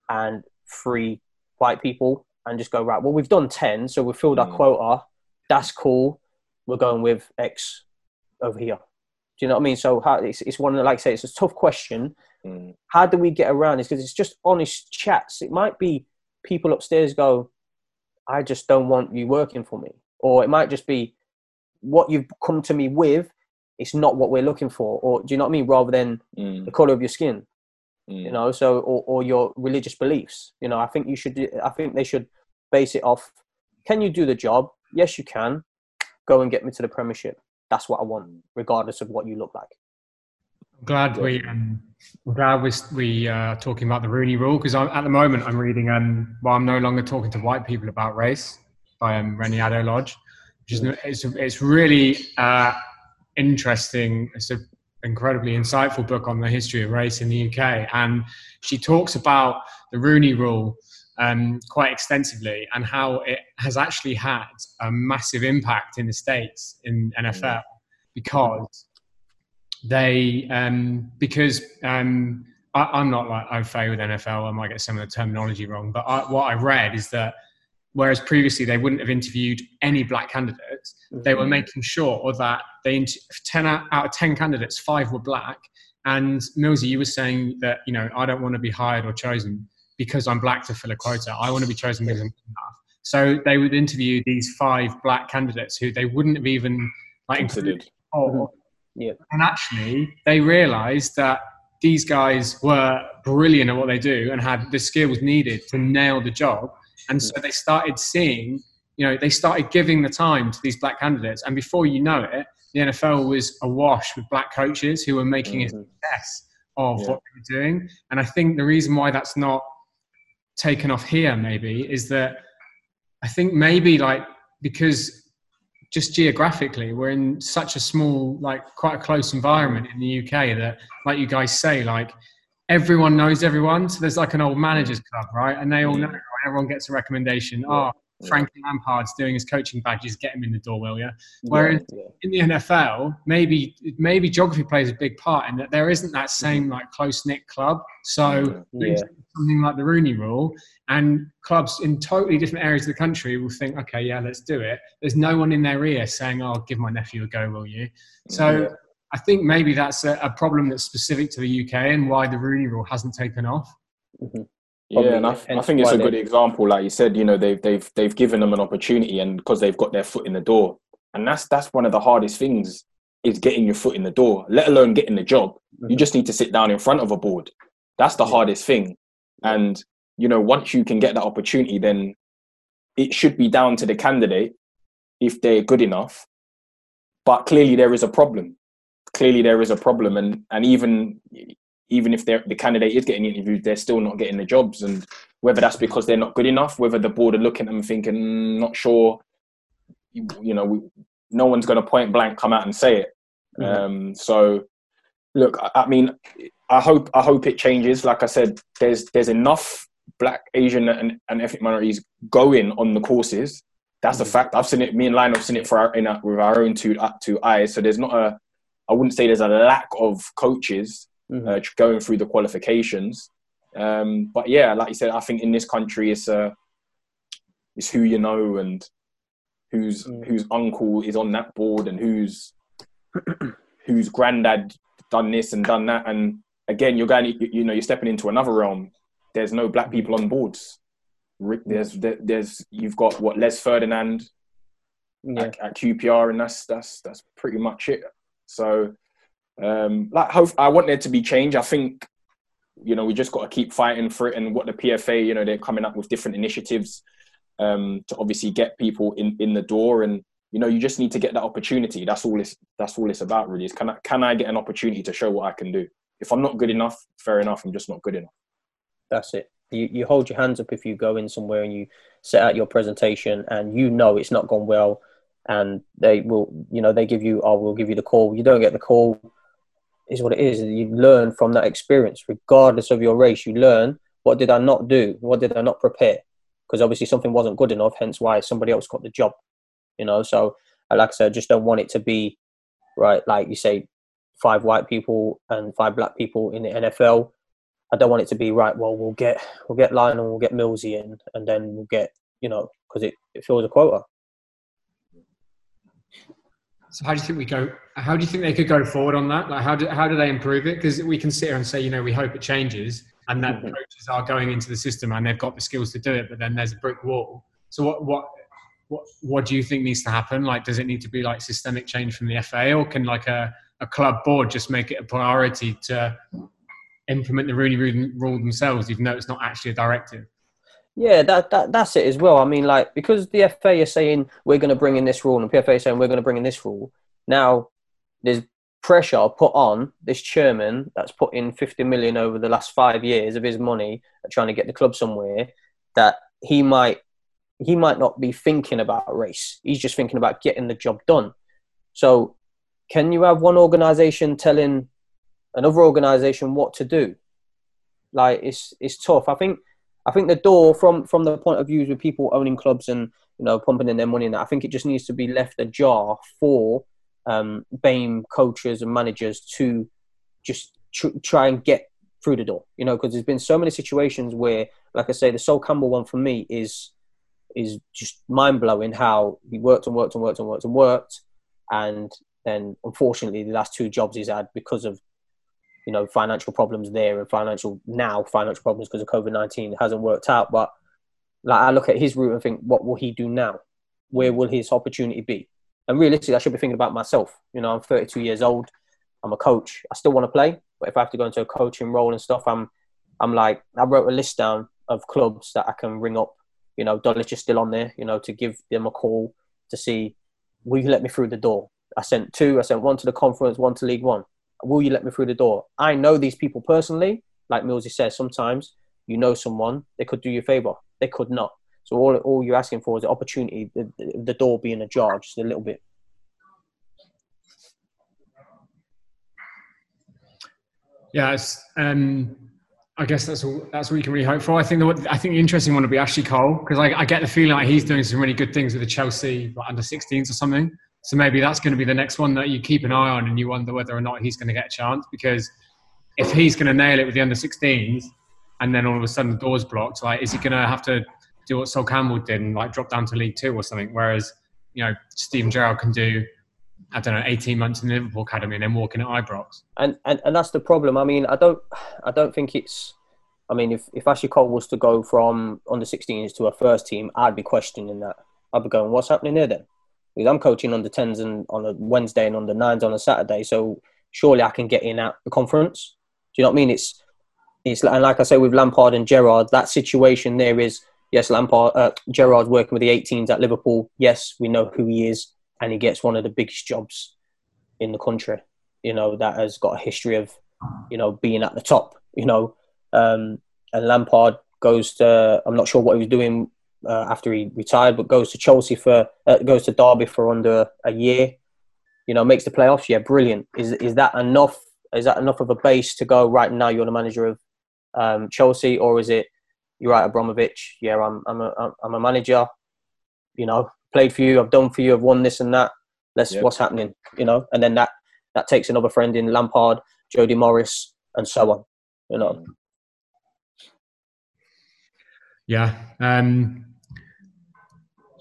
and three white people, and just go right. Well, we've done ten, so we've filled our Mm. quota. That's cool. We're going with X over here. Do you know what I mean? So how, it's, it's one of like I say, it's a tough question. Mm. How do we get around this? Because it's just honest chats. It might be people upstairs go, I just don't want you working for me. Or it might just be what you've come to me with, it's not what we're looking for. Or do you know what I mean? Rather than Mm. the color of your skin, Mm. you know, so, or, or your religious beliefs. You know, I think you should, I think they should base it off, can you do the job? Yes, you can. Go and get me to the premiership. That's what I want, regardless of what you look like. I'm glad we um, I'm glad we we uh, talking about the Rooney Rule because at the moment I'm reading um well I'm no longer talking to white people about race by um, Reni Eddo-Lodge, which is it's it's really uh, interesting. It's an incredibly insightful book on the history of race in the UK, and she talks about the Rooney Rule um, quite extensively and how it has actually had a massive impact in the states in NFL because they um, because um, I, I'm not like au fait with NFL. I might get some of the terminology wrong, but I, what I read is that whereas previously they wouldn't have interviewed any black candidates, they were Mhm. making sure that they inter- ten out out of ten candidates, five were black. And Millsy, you were saying that you know I don't want to be hired or chosen because I'm black to fill a quota. I want to be chosen because I'm good enough. So they would interview these five black candidates who they wouldn't have even like included Considered. before. Yeah. And actually, they realised that these guys were brilliant at what they do and had the skills needed to nail the job. And so they started seeing, you know, they started giving the time to these black candidates. And before you know it, the NFL was awash with black coaches who were making a Mhm. success of Yeah. what they were doing. And I think the reason why that's not taken off here, maybe, is that I think maybe like because just geographically we're in such a small like quite a close environment in the uk that like you guys say like everyone knows everyone so there's like an old managers club right and they all know Mm. Everyone gets a recommendation Yeah. oh Yeah. lampard's doing his coaching badges get him in the door will you Whereas- yeah, in the NFL, maybe maybe geography plays a big part in that there isn't that same like close knit club. So yeah, something like the Rooney Rule, and clubs in totally different areas of the country will think, okay, yeah, let's do it. There's no one in their ear saying, "Oh, give my nephew a go, will you?" So Yeah. I think maybe that's a, a problem that's specific to the UK and why the Rooney Rule hasn't taken off. Mhm. Yeah, and I, I think it's a good example. Like you said, you know, they've they've they've given them an opportunity, and because they've got their foot in the door, and that's that's one of the hardest things is getting your foot in the door. Let alone getting the job. You Mhm. just need to sit down in front of a board. That's the Yeah. hardest thing. And you know, once you can get that opportunity, then it should be down to the candidate if they're good enough. But clearly, there is a problem. Clearly, there is a problem, and and even even if they're, the candidate is getting interviewed, they're still not getting the jobs. And whether that's because they're not good enough, whether the board are looking at them thinking, "Mm, not sure, you, you know, we, no one's going to point blank come out and say it. Mhm. Um, so, look, I, I mean, I hope I hope it changes. Like I said, there's there's enough Black, Asian, and, and ethnic minorities going on the courses. That's a Mhm. fact. I've seen it. Me and Lionel have seen it for our, in our, with our own two uh, two eyes. So there's not a. I wouldn't say there's a lack of coaches Mhm. uh, going through the qualifications. Um, but yeah, like you said, I think in this country, it's uh, it's who you know and whose Mm. whose uncle is on that board and whose whose granddad done this and done that. And again, you're going, you, you know, you're stepping into another realm. There's no black people on boards. Rick, there's there, there's you've got what Les Ferdinand yeah. at, at QPR, and that's that's that's pretty much it. So, um, like, hope, I want there to be change. I think, you know, we just got to keep fighting for it. And what the PFA, you know, they're coming up with different initiatives um, to obviously get people in in the door, and you know, you just need to get that opportunity. That's all it's that's all it's about, really. Is can I can I get an opportunity to show what I can do? If I'm not good enough, fair enough. I'm just not good enough. That's it. You, you hold your hands up if you go in somewhere and you set out your presentation and you know it's not gone well and they will, you know, they give you, oh, we'll give you the call. You don't get the call. Is what it is. You learn from that experience, regardless of your race. You learn what did I not do? What did I not prepare? Because obviously something wasn't good enough, hence why somebody else got the job. You know, so uh, like I said, I just don't want it to be right. Like you say, five white people and five black people in the NFL. I don't want it to be right. Well, we'll get we'll get Lionel, we'll get Millsy in, and then we'll get you know because it, it fills a quota. So how do you think we go? How do you think they could go forward on that? Like how do how do they improve it? Because we can sit here and say, you know, we hope it changes, and that mm-hmm. coaches are going into the system and they've got the skills to do it, but then there's a brick wall. So what what what what do you think needs to happen? Like, does it need to be like systemic change from the FA, or can like a a club board just make it a priority to implement the Rooney rule themselves, even though it's not actually a directive? Yeah, that, that that's it as well. I mean, like because the FA is saying we're going to bring in this rule, and PFA is saying we're going to bring in this rule. Now, there's pressure put on this chairman that's put in 50 million over the last five years of his money trying to get the club somewhere that he might he might not be thinking about race. He's just thinking about getting the job done. So, can you have one organization telling another organization what to do? Like it's it's tough. I think I think the door from from the point of view with people owning clubs and you know pumping in their money in that, I think it just needs to be left ajar for um, BAME coaches and managers to just tr- try and get through the door. You know, because there's been so many situations where, like I say, the Sol Campbell one for me is is just mind blowing. How he worked and worked and worked and worked and worked, and then unfortunately the last two jobs he's had because of you know financial problems there and financial now financial problems because of COVID nineteen hasn't worked out. But like I look at his route and think, what will he do now? Where will his opportunity be? And realistically, I should be thinking about myself. You know, I'm 32 years old. I'm a coach. I still want to play, but if I have to go into a coaching role and stuff, I'm I'm like I wrote a list down of clubs that I can ring up. You know, Dulwich is still on there. You know, to give them a call to see will you let me through the door. I sent two. I sent one to the conference, one to League One will you let me through the door? I know these people personally. Like Millsy says, sometimes you know someone, they could do you a favor. They could not. So all, all you're asking for is the opportunity, the, the door being ajar just a little bit. Yeah, um, I guess that's all. That's all you can really hope for. I think the I think the interesting one would be Ashley Cole because I, I, get the feeling like he's doing some really good things with the Chelsea like under 16s or something. So maybe that's going to be the next one that you keep an eye on and you wonder whether or not he's going to get a chance because if he's going to nail it with the under 16s and then all of a sudden the door's blocked, like is he going to have to do what Sol Campbell did and like drop down to League Two or something? Whereas you know Steven Gerrard can do I don't know, 18 months in the Liverpool academy and then walking at Ibrox. And, and and that's the problem. I mean, I don't I don't think it's I mean, if, if Ashley Cole was to go from under 16s to a first team, I'd be questioning that. I'd be going, what's happening there then? Because I'm coaching on the tens and on a Wednesday and on the nines on a Saturday. So surely I can get in at the conference. Do you know what I mean? It's it's and like I say with Lampard and Gerrard, that situation there is yes, Lampard uh, Gerrard's working with the 18s at Liverpool. Yes, we know who he is, and he gets one of the biggest jobs in the country. You know that has got a history of you know being at the top. You know, um, and Lampard goes to I'm not sure what he was doing uh, after he retired, but goes to Chelsea for uh, goes to Derby for under a year. You know, makes the playoffs. Yeah, brilliant. Is is that enough? Is that enough of a base to go right now? You're the manager of um, Chelsea, or is it you're right, Abramovich? Yeah, I'm I'm a I'm a manager. You know, played for you. I've done for you. I've won this and that. Let's yep. what's happening. You know, and then that that takes another friend in Lampard, Jody Morris, and so on. You know. Yeah. Um,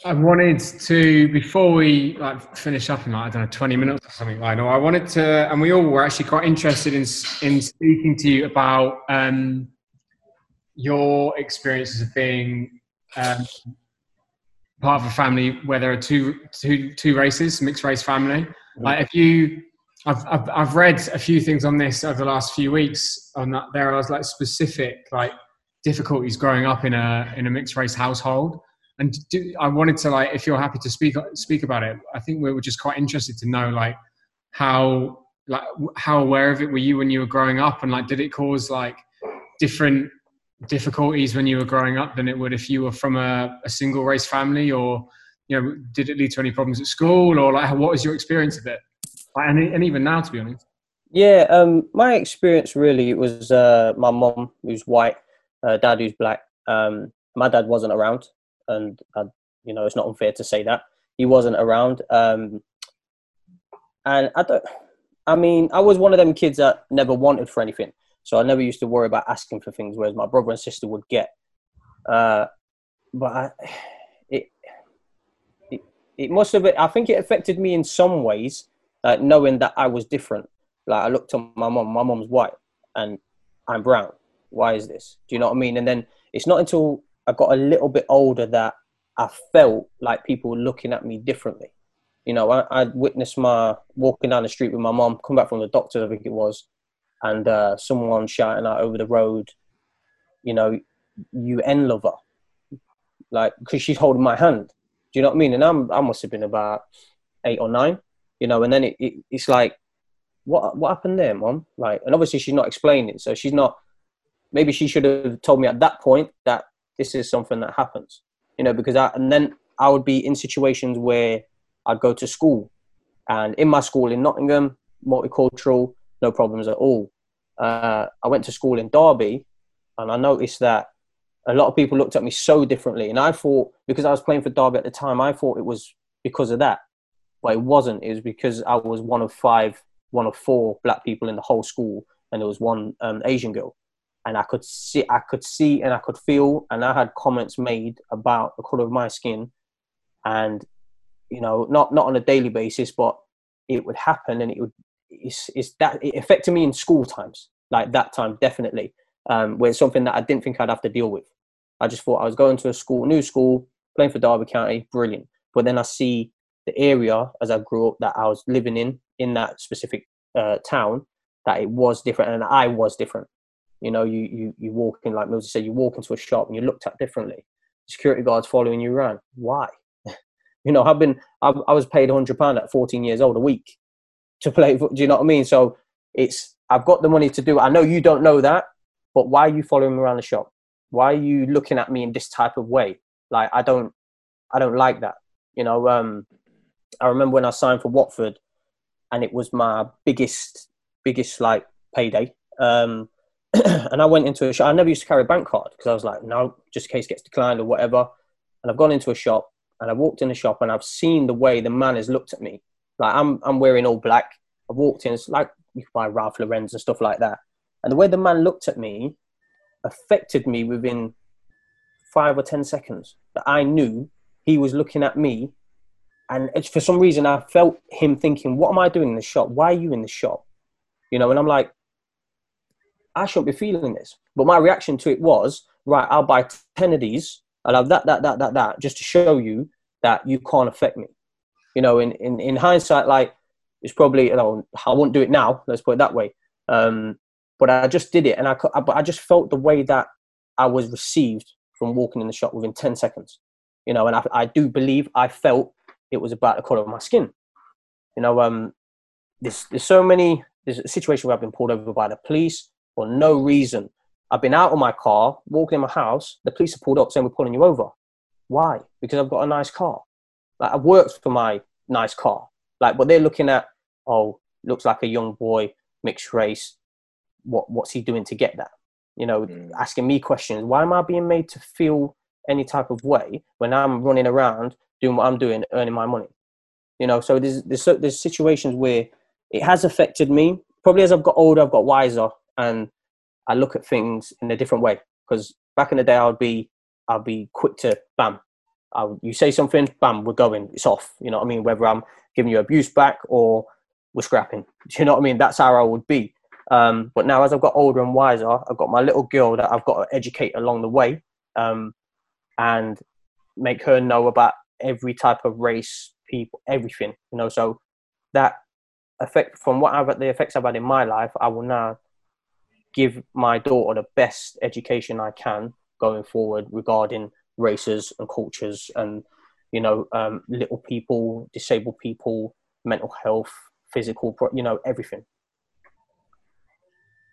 I wanted to before we like finish up in like I don't know twenty minutes or something like that. I wanted to, and we all were actually quite interested in in speaking to you about um, your experiences of being um, part of a family where there are two two two races, mixed race family. Mm-hmm. Like if you, I've, I've I've read a few things on this over the last few weeks on that. There are like specific like difficulties growing up in a in a mixed race household and do, I wanted to like, if you're happy to speak speak about it, I think we were just quite interested to know like how like how aware of it were you when you were growing up, and like did it cause like different difficulties when you were growing up than it would if you were from a, a single race family, or you know, did it lead to any problems at school, or like what was your experience of it? and, and even now, to be honest. Yeah, um, my experience really was uh, my mom who's white, uh, dad who's black. Um, my dad wasn't around, and I, you know it's not unfair to say that he wasn't around. Um, and I don't. I mean, I was one of them kids that never wanted for anything, so I never used to worry about asking for things, whereas my brother and sister would get. Uh, but I, it, it, it must have. I think it affected me in some ways, like knowing that I was different. Like I looked at my mom. My mom's white, and I'm brown. Why is this? Do you know what I mean? And then it's not until I got a little bit older that I felt like people were looking at me differently. You know, I, I witnessed my walking down the street with my mom, come back from the doctor, I think it was, and uh, someone shouting out over the road, you know, you N lover, like because she's holding my hand. Do you know what I mean? And I'm I must have been about eight or nine, you know. And then it, it it's like, what what happened there, mom? Like, and obviously she's not explaining, so she's not. Maybe she should have told me at that point that this is something that happens, you know, because I and then I would be in situations where I'd go to school, and in my school in Nottingham, multicultural, no problems at all. Uh, I went to school in Derby, and I noticed that a lot of people looked at me so differently. And I thought, because I was playing for Derby at the time, I thought it was because of that. But it wasn't. It was because I was one of five, one of four black people in the whole school, and there was one um, Asian girl. And I could see, I could see, and I could feel, and I had comments made about the color of my skin, and you know, not not on a daily basis, but it would happen, and it would. It's, it's that it affected me in school times, like that time definitely um, where it's something that I didn't think I'd have to deal with. I just thought I was going to a school, new school, playing for Derby County, brilliant. But then I see the area as I grew up that I was living in, in that specific uh, town, that it was different and I was different. You know, you, you, you walk in, like Moses said, you walk into a shop and you're looked at differently. Security guards following you around. Why? you know, I've been, I, I was paid £100 at 14 years old a week to play. Do you know what I mean? So it's, I've got the money to do it. I know you don't know that, but why are you following me around the shop? Why are you looking at me in this type of way? Like I don't, I don't like that. You know, um, I remember when I signed for Watford, and it was my biggest, biggest like payday. Um, and I went into a shop. I never used to carry a bank card because I was like, no, just in case gets declined or whatever. And I've gone into a shop and I walked in the shop and I've seen the way the man has looked at me. Like I'm, I'm wearing all black. I've walked in, it's like you can buy Ralph Lauren's and stuff like that. And the way the man looked at me affected me within five or 10 seconds. That I knew he was looking at me. And it's, for some reason, I felt him thinking, What am I doing in the shop? Why are you in the shop? You know, and I'm like, I shouldn't be feeling this. But my reaction to it was, Right, I'll buy 10 of these. I'll have that, that, that, that, that, just to show you that you can't affect me. You know, in, in, in hindsight, like, it's probably, you know, I won't do it now, let's put it that way. Um, but I just did it, and I, but I just felt the way that I was received from walking in the shop within ten seconds. You know, and I, I do believe I felt it was about the color of my skin. You know, um, there's there's so many. There's a situation where I've been pulled over by the police for no reason. I've been out of my car, walking in my house. The police have pulled up saying we're pulling you over. Why? Because I've got a nice car. Like I've worked for my nice car. Like, but they're looking at, oh, looks like a young boy, mixed race, what what's he doing to get that? You know, mm. asking me questions. Why am I being made to feel any type of way when I'm running around doing what I'm doing, earning my money? You know, so there's there's, there's situations where it has affected me. Probably as I've got older, I've got wiser, and I look at things in a different way. Because back in the day, I would be I'd be quick to bam. I you say something, bam, we're going. It's off. You know what I mean? Whether I'm giving you abuse back or we're scrapping. Do you know what I mean? That's how I would be. Um, but now, as I've got older and wiser, I've got my little girl that I've got to educate along the way um, and make her know about every type of race, people, everything. You know, so that effect from what I've the effects I've had in my life, I will now give my daughter the best education I can going forward regarding races and cultures and you know um, little people, disabled people, mental health, physical, you know everything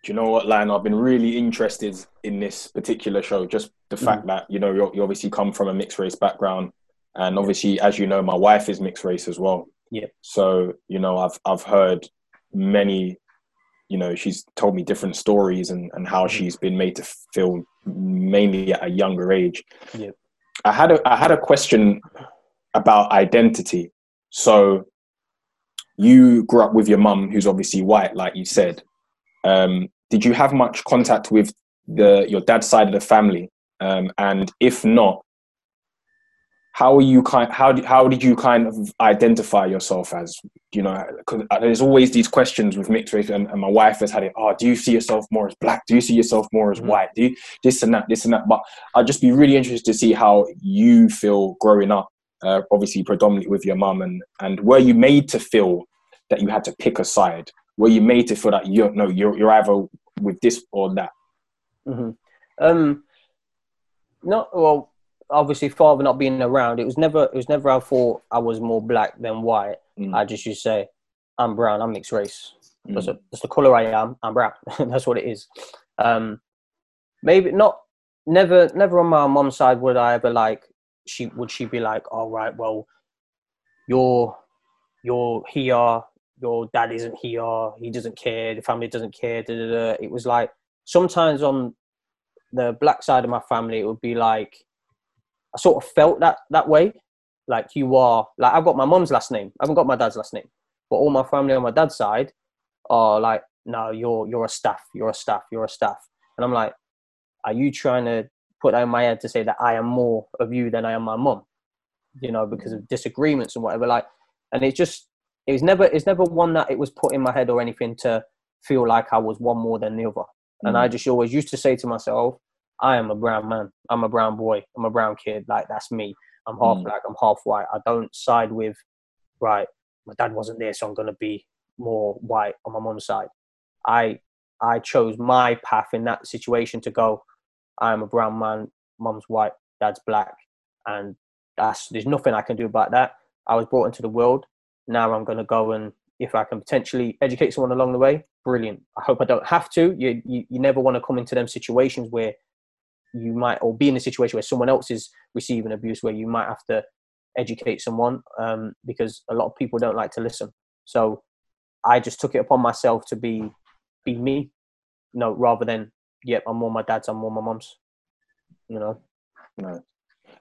do you know what, Lion? I've been really interested in this particular show. Just the mm. fact that you know you obviously come from a mixed race background, and obviously, as you know, my wife is mixed race as well. Yeah. So you know, I've I've heard many you know she's told me different stories and, and how she's been made to feel mainly at a younger age. Yep. i had a i had a question about identity. So you grew up with your mum who's obviously white like you said. Um, did you have much contact with the your dad's side of the family? Um, and if not how are you kind how did, how did you kind of identify yourself as you know 'cause there's always these questions with mixed race and, and my wife has had it oh do you see yourself more as black? Do you see yourself more as Mhm. white? Do you this and that this and that. But i'd just be really interested to see how you feel growing up uh, obviously predominantly with your mum and and were you made to feel that you had to pick a side? Were you made to feel that you're no you're, you're either with this or that? Hmm Um, not well. Obviously, father not being around, it was never. It was never. I thought I was more black than white. Mm. I just used to say, "I'm brown. I'm mixed race. That's, Mm. a, that's the color I am. I'm brown. that's what it is." Um, maybe not. Never. Never on my mom's side would I ever like. She would she be like, "All right, well, you're you're here. Your dad isn't here. He doesn't care. The family doesn't care." Da, da, da. It was like sometimes on the black side of my family, it would be like I sort of felt that that way. Like you are like I've got my mom's last name. I haven't got my dad's last name. But all my family on my dad's side are like, no, you're you're a staff, you're a staff, you're a staff. And I'm like, are you trying to put that in my head to say that I am more of you than I am my mom? You know, because of disagreements and whatever. Like and it's just it was never it's never one that it was put in my head or anything to feel like I was one more than the other. And I mm. just always used to say to myself, I am a brown man. I'm a brown boy. I'm a brown kid. Like that's me. I'm half Mm. black. I'm half white. I don't side with, right. My dad wasn't there, so I'm gonna be more white on my mum's side. I I chose my path in that situation to go. I am a brown man. Mum's white. Dad's black, and that's there's nothing I can do about that. I was brought into the world. Now I'm gonna go and if I can potentially educate someone along the way, brilliant. I hope I don't have to. You you, you never want to come into them situations where you might or be in a situation where someone else is receiving abuse where you might have to educate someone um, because a lot of people don't like to listen. So i just took it upon myself to be be me. No rather than yep i'm more my dad's i'm more my mom's you know? No.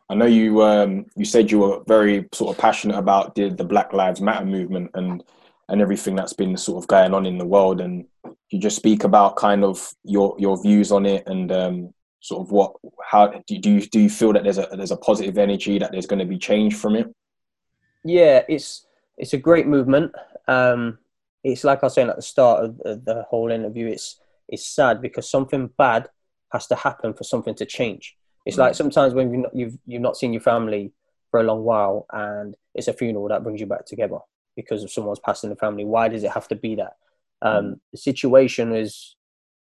I know you um, you said you were very sort of passionate about the, the Black Lives Matter movement and and everything that's been sort of going on in the world and you just speak about kind of your your views on it and um, sort of what how do you, do you do you feel that there's a there's a positive energy that there's going to be change from it? Yeah it's it's a great movement. Um it's like i was saying at the start of the, the whole interview it's it's sad because something bad has to happen for something to change. It's Mm. like sometimes when you've not, you've you've not seen your family for a long while and it's a funeral that brings you back together because of someone's passing the family. Why does it have to be that? Um the situation is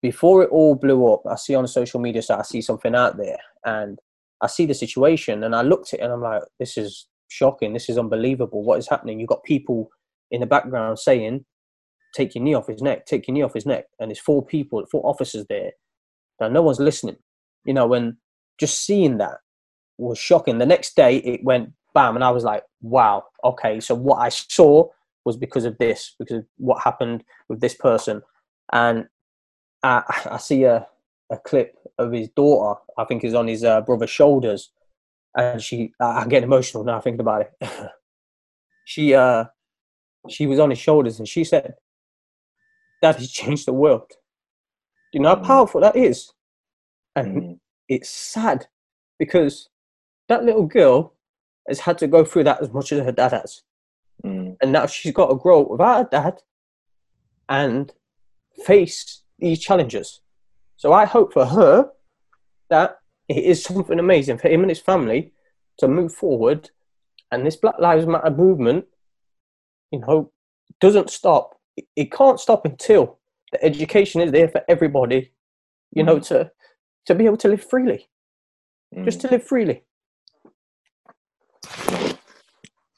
before it all blew up i see on social media site i see something out there and i see the situation and i looked at it and i'm like this is shocking this is unbelievable what is happening? You've got people in the background saying take your knee off his neck take your knee off his neck and there's four people four officers there and no one's listening you know and just seeing that was shocking. The next day it went bam and i was like wow okay so what i saw was because of this because of what happened with this person and i, I see a, a clip of his daughter i think is on his uh, brother's shoulders and she I, I get emotional now thinking about it she uh she was on his shoulders and she said that has changed the world you know how Mm. powerful that is and Mm. it's sad because that little girl has had to go through that as much as her dad has Mm. and now she's got to grow up without a dad and face these challenges. So I hope for her that it is something amazing for him and his family to move forward, and this Black Lives Matter movement, you know, doesn't stop. It- can't stop until the education is there for everybody, you know, to to be able to live freely, Mm. just to live freely.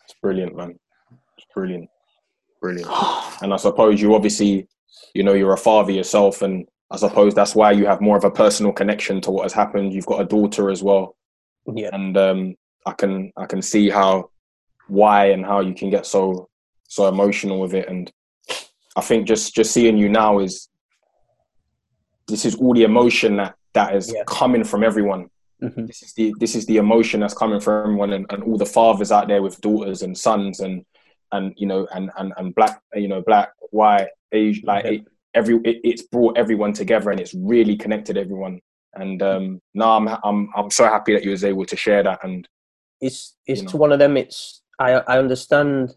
It's brilliant, man. It's brilliant, brilliant. And I suppose you obviously, you know, you're a father yourself, and I suppose that's why you have more of a personal connection to what has happened. You've got a daughter as well, Yeah, and um, I can I can see how why and how you can get so so emotional with it. And I think just just seeing you now is this is all the emotion that that is Yeah. coming from everyone. Mhm. This is the this is the emotion that's coming from everyone, and, and all the fathers out there with daughters and sons, and and you know, and and and black, you know, black, white, Asian, like it, every it, it's brought everyone together, and it's really connected everyone. And um, no, I'm I'm I'm so happy that you was able to share that. And it's it's You know. one of them. It's I I understand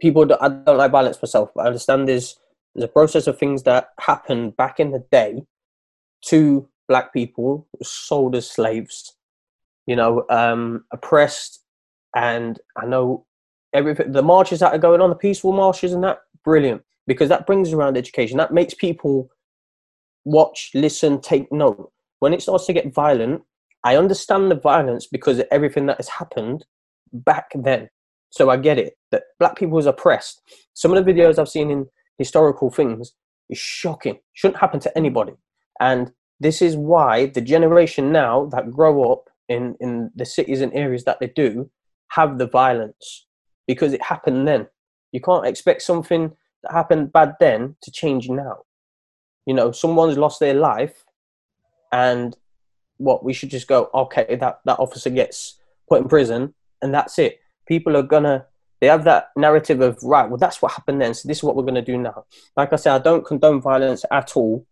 people. Don't, I don't like violence myself, but I understand there's there's a process of things that happened back in the day to black people sold as slaves, you know, um, oppressed, and I know everything. The marches that are going on, the peaceful marches, and that brilliant because that brings around education. That makes people watch, listen, take note. When it starts to get violent, I understand the violence because of everything that has happened back then. So I get it that black people was oppressed. Some of the videos I've seen in historical things is shocking. Shouldn't happen to anybody. And this is why the generation now that grow up in, in the cities and areas that they do have the violence because it happened then. You can't expect something that happened bad then to change now. You know, someone's lost their life and what we should just go okay that that officer gets put in prison and that's it. People are gonna they have that narrative of right well that's what happened then so this is what we're gonna do now. Like i said i don't condone violence at all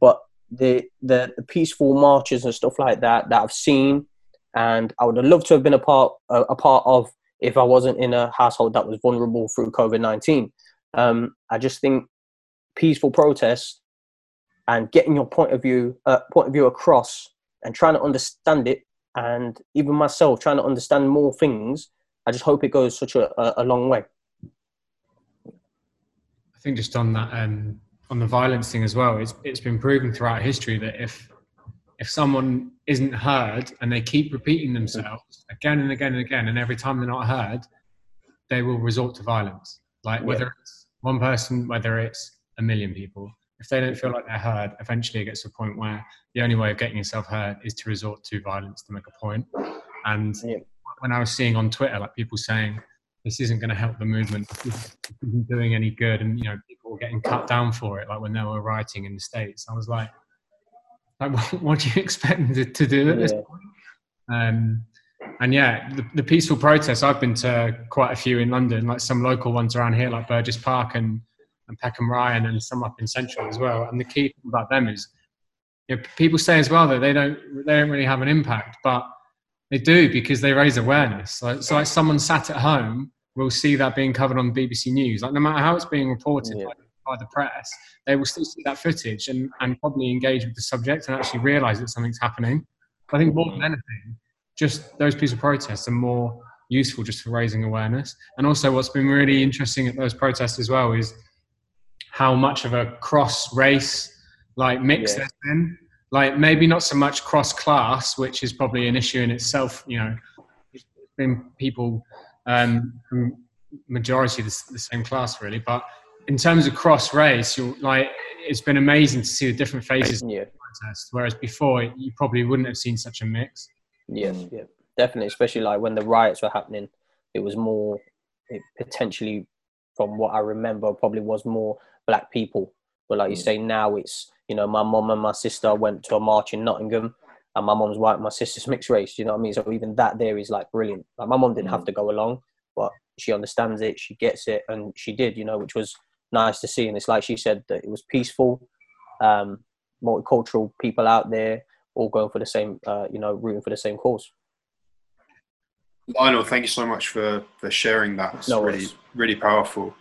but the the, the peaceful marches and stuff like that that i've seen and i would have loved to have been a part a, a part of if i wasn't in a household that was vulnerable through covid-19 um, i just think peaceful protest and getting your point of view uh, point of view across and trying to understand it and even myself trying to understand more things i just hope it goes such a, a, long way I think just on that um, on the violence thing as well, it's it's been proven throughout history that if if someone isn't heard and they keep repeating themselves again and again and again, and every time they're not heard, they will resort to violence. Like Yeah. whether it's one person, whether it's a million people, if they don't feel like they're heard, eventually it gets to a point where the only way of getting yourself heard is to resort to violence to make a point. And Yeah. when I was seeing on Twitter, like people saying, this isn't going to help the movement, this isn't doing any good, and you know, people were getting cut down for it, like when they were rioting in the States. I was like, like what, what do you expect them to, to do at this point? Um, and yeah, the, the peaceful protests, I've been to quite a few in London, like some local ones around here, like Burgess Park and, and Peckham Rye, and some up in Central as well. And the key thing about them is, you know, people say as well that they don't they don't really have an impact, but they do because they raise awareness. So, so like someone sat at home will see that being covered on BBC News. Like no matter how it's being reported Yeah. by, by the press, they will still see that footage and, and probably engage with the subject and actually realise that something's happening. I think more than anything, just those peaceful protests are more useful just for raising awareness. And also, what's been really interesting at those protests as well is how much of a cross race like mix Yeah. there's been. Like maybe not so much cross class, which is probably an issue in itself. You know, it's been people um, from majority of the, the same class really, but in terms of cross race, you're like it's been amazing to see the different faces yeah of the protest. Whereas before, you probably wouldn't have seen such a mix. Yes, Mm. yeah, definitely. Especially like when the riots were happening, it was more it potentially, from what I remember, probably was more black people. But like you Mm. say, now it's you know my mom and my sister went to a march in Nottingham, and my mom's white, my sister's mixed race. You know what I mean? So even that there is like brilliant. Like my mom didn't have to go along, but she understands it, she gets it, and she did. You know, which was nice to see. And it's like she said that it was peaceful, um, multicultural people out there all going for the same, uh, you know, rooting for the same cause. Lionel, thank you so much for, for sharing that. It's No really worries. really powerful.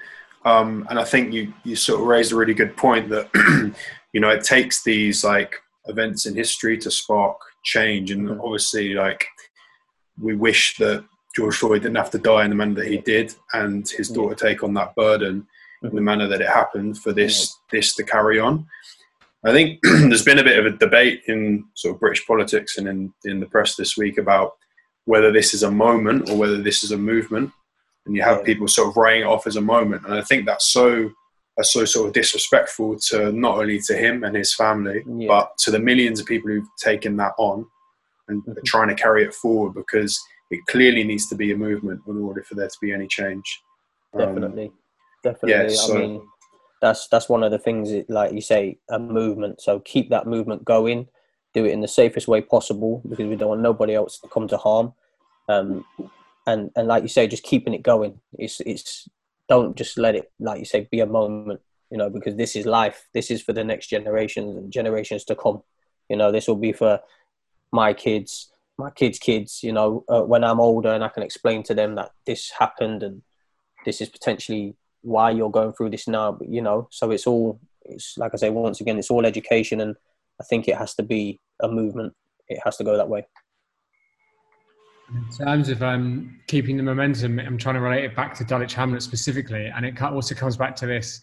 Um, and I think you you sort of raised a really good point that you know it takes these like events in history to spark change, and Mhm. obviously like we wish that George Floyd didn't have to die in the manner that he did, and his Yeah. daughter take on that burden in the Mhm. manner that it happened for this this to carry on. I think there's been a bit of a debate in sort of British politics and in, in the press this week about whether this is a moment or whether this is a movement. And you have Yeah. people sort of writing it off as a moment. And I think that's so that's so sort of disrespectful to not only to him and his family, Yeah. but to the millions of people who've taken that on and are Mhm. trying to carry it forward because it clearly needs to be a movement in order for there to be any change. Um, Definitely, definitely. yeah, so- I mean, that's that's one of the things. Like you say, a movement. So keep that movement going. Do it in the safest way possible because we don't want nobody else to come to harm. Um, and and like you say, just keeping it going. It's it's don't just let it like you say be a moment. You know, because this is life. This is for the next generations and generations to come. You know, this will be for my kids, my kids' kids. You know, uh, when I'm older and I can explain to them that this happened and this is potentially why you're going through this now. But you know, so it's all it's like I say once again, it's all education, and I think it has to be a movement. It has to go that way. In terms of um, keeping the momentum, I'm trying to relate it back to Dulwich Hamlet specifically, and it also comes back to this,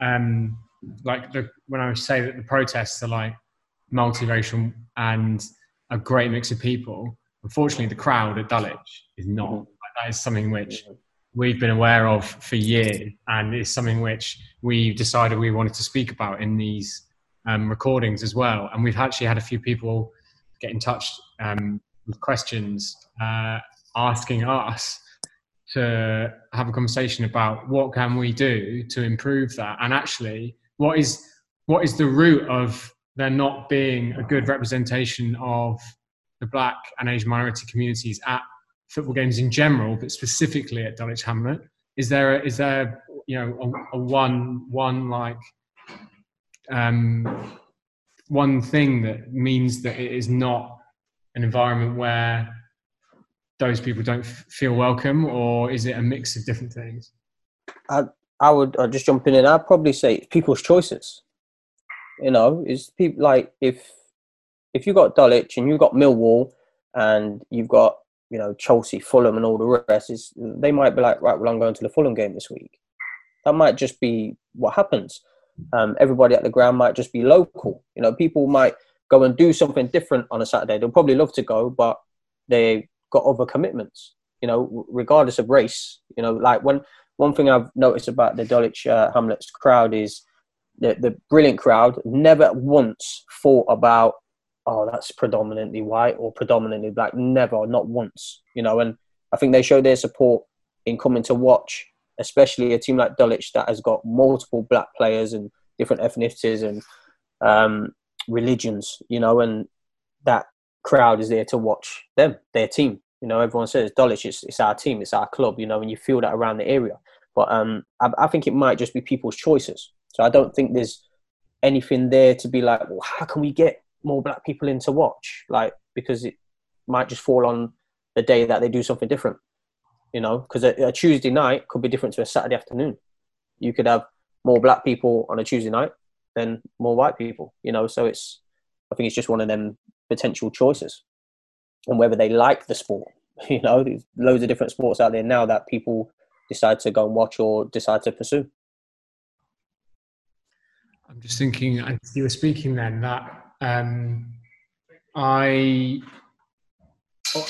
um, like the, when I say that the protests are like multiracial and a great mix of people. Unfortunately, the crowd at Dulwich is not. Mm-hmm. That is something which we've been aware of for years, and it's something which we decided we wanted to speak about in these um, recordings as well. And we've actually had a few people get in touch um, with questions uh, asking us to have a conversation about what can we do to improve that and actually what is what is the root of there not being a good representation of the black and asian minority communities at football games in general but specifically at dulwich hamlet is there is there you know a, a one one like um, one thing that means that it is not an environment where those people don't f- feel welcome, or is it a mix of different things? I I would I'd just jump in and I'd probably say people's choices. You know, is people like if if you got Dulwich and you've got Millwall and you've got you know Chelsea, Fulham, and all the rest, is they might be like, right, well, I'm going to the Fulham game this week. That might just be what happens. Um, everybody at the ground might just be local. You know, people might go and do something different on a Saturday. They'll probably love to go, but they got other commitments. You know, regardless of race. You know, like when one thing I've noticed about the Dulwich uh, Hamlets crowd is the the brilliant crowd never once thought about oh that's predominantly white or predominantly black. Never, not once. You know, and I think they show their support in coming to watch, especially a team like Dulwich that has got multiple black players and different ethnicities and um, religions. You know, and that crowd is there to watch them, their team. You know, everyone says Dulwich, it's, it's our team, it's our club. You know, and you feel that around the area. But um, I, I think it might just be people's choices. So I don't think there's anything there to be like, well, how can we get more black people in to watch? Like, because it might just fall on the day that they do something different. You know, because a, a Tuesday night could be different to a Saturday afternoon. You could have more black people on a Tuesday night than more white people. You know, so it's I think it's just one of them potential choices and whether they like the sport. You know, there's loads of different sports out there now that people decide to go and watch or decide to pursue. I'm just thinking, as you were speaking then, that um, I,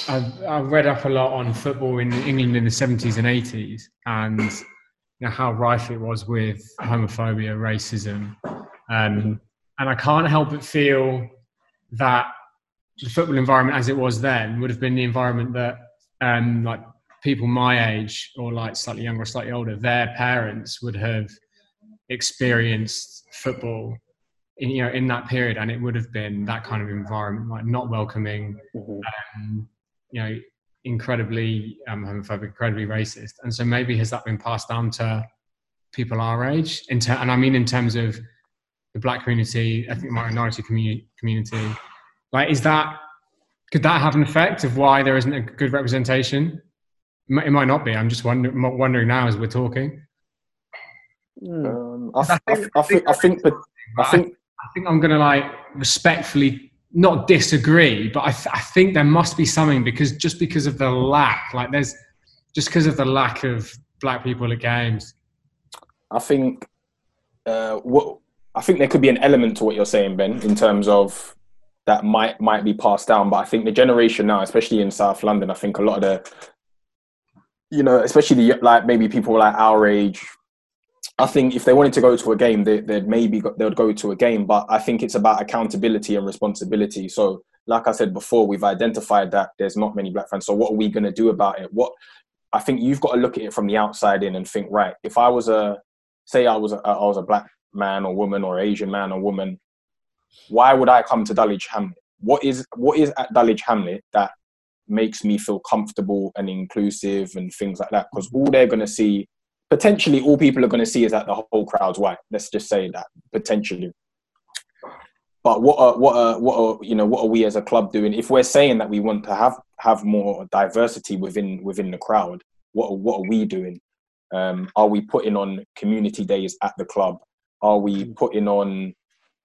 I've, I've, read up a lot on football in England in the 70s and 80s and you know, how rife it was with homophobia, racism. Um, and I can't help but feel that the football environment as it was then would have been the environment that um, like people my age or like slightly younger or slightly older, their parents would have experienced football in you know in that period, and it would have been that kind of environment, like not welcoming, mm-hmm. um, you know, incredibly um, homophobic, incredibly racist, and so maybe has that been passed down to people our age? In ter- and I mean in terms of the black community, ethnic minority community, community like, is that could that have an effect of why there isn't a good representation? It might not be. I'm just wondering, wondering now as we're talking. Um, I, I, think, I, think, I think, I think, I think I'm going to like respectfully not disagree, but I, th- I think there must be something because just because of the lack, like there's just because of the lack of black people at games. I think uh, what I think there could be an element to what you're saying, Ben, in terms of that might might be passed down. But I think the generation now, especially in South London, I think a lot of the, you know, especially the like maybe people like our age. I think if they wanted to go to a game, they, would maybe go, they would go to a game. But I think it's about accountability and responsibility. So, like I said before, we've identified that there's not many black fans. So, what are we going to do about it? What I think you've got to look at it from the outside in and think, right, if I was a say I was a, I was a black man or woman or Asian man or woman, why would I come to Dulwich Hamlet? What is what is at Dulwich Hamlet that makes me feel comfortable and inclusive and things like that? Because all they're going to see, potentially, all people are going to see is that the whole crowd's white. Let's just say that potentially. But what are what are what are you know what are we as a club doing? If we're saying that we want to have have more diversity within within the crowd, what are, what are we doing? Um, are we putting on community days at the club? Are we putting on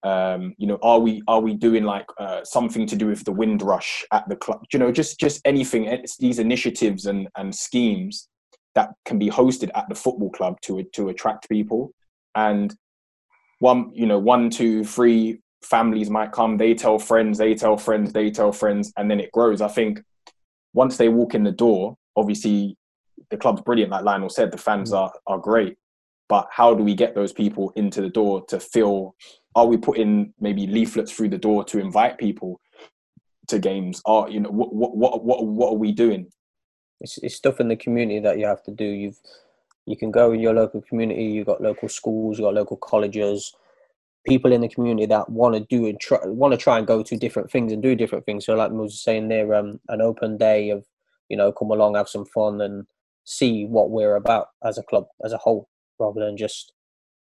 um, you know, are we are we doing like uh, something to do with the Windrush at the club? You know, just just anything. It's these initiatives and and schemes that can be hosted at the football club to to attract people. And one, you know, one, two, three families might come. They tell friends. They tell friends. They tell friends, and then it grows. I think once they walk in the door, obviously the club's brilliant. Like Lionel said, the fans mm. are are great. But how do we get those people into the door to feel are we putting maybe leaflets through the door to invite people to games are you know what what what, what are we doing it's, it's stuff in the community that you have to do you've you can go in your local community you've got local schools you've got local colleges people in the community that want to do and try want to try and go to different things and do different things so like I was saying there um an open day of you know come along have some fun and see what we're about as a club as a whole rather than just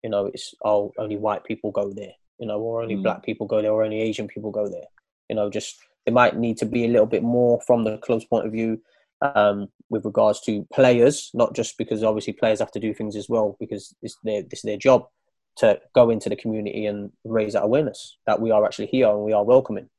you know it's oh only white people go there you know, or only mm. black people go there, or only Asian people go there. You know, just it might need to be a little bit more from the club's point of view um, with regards to players, not just because obviously players have to do things as well because it's their is their job to go into the community and raise that awareness that we are actually here and we are welcoming.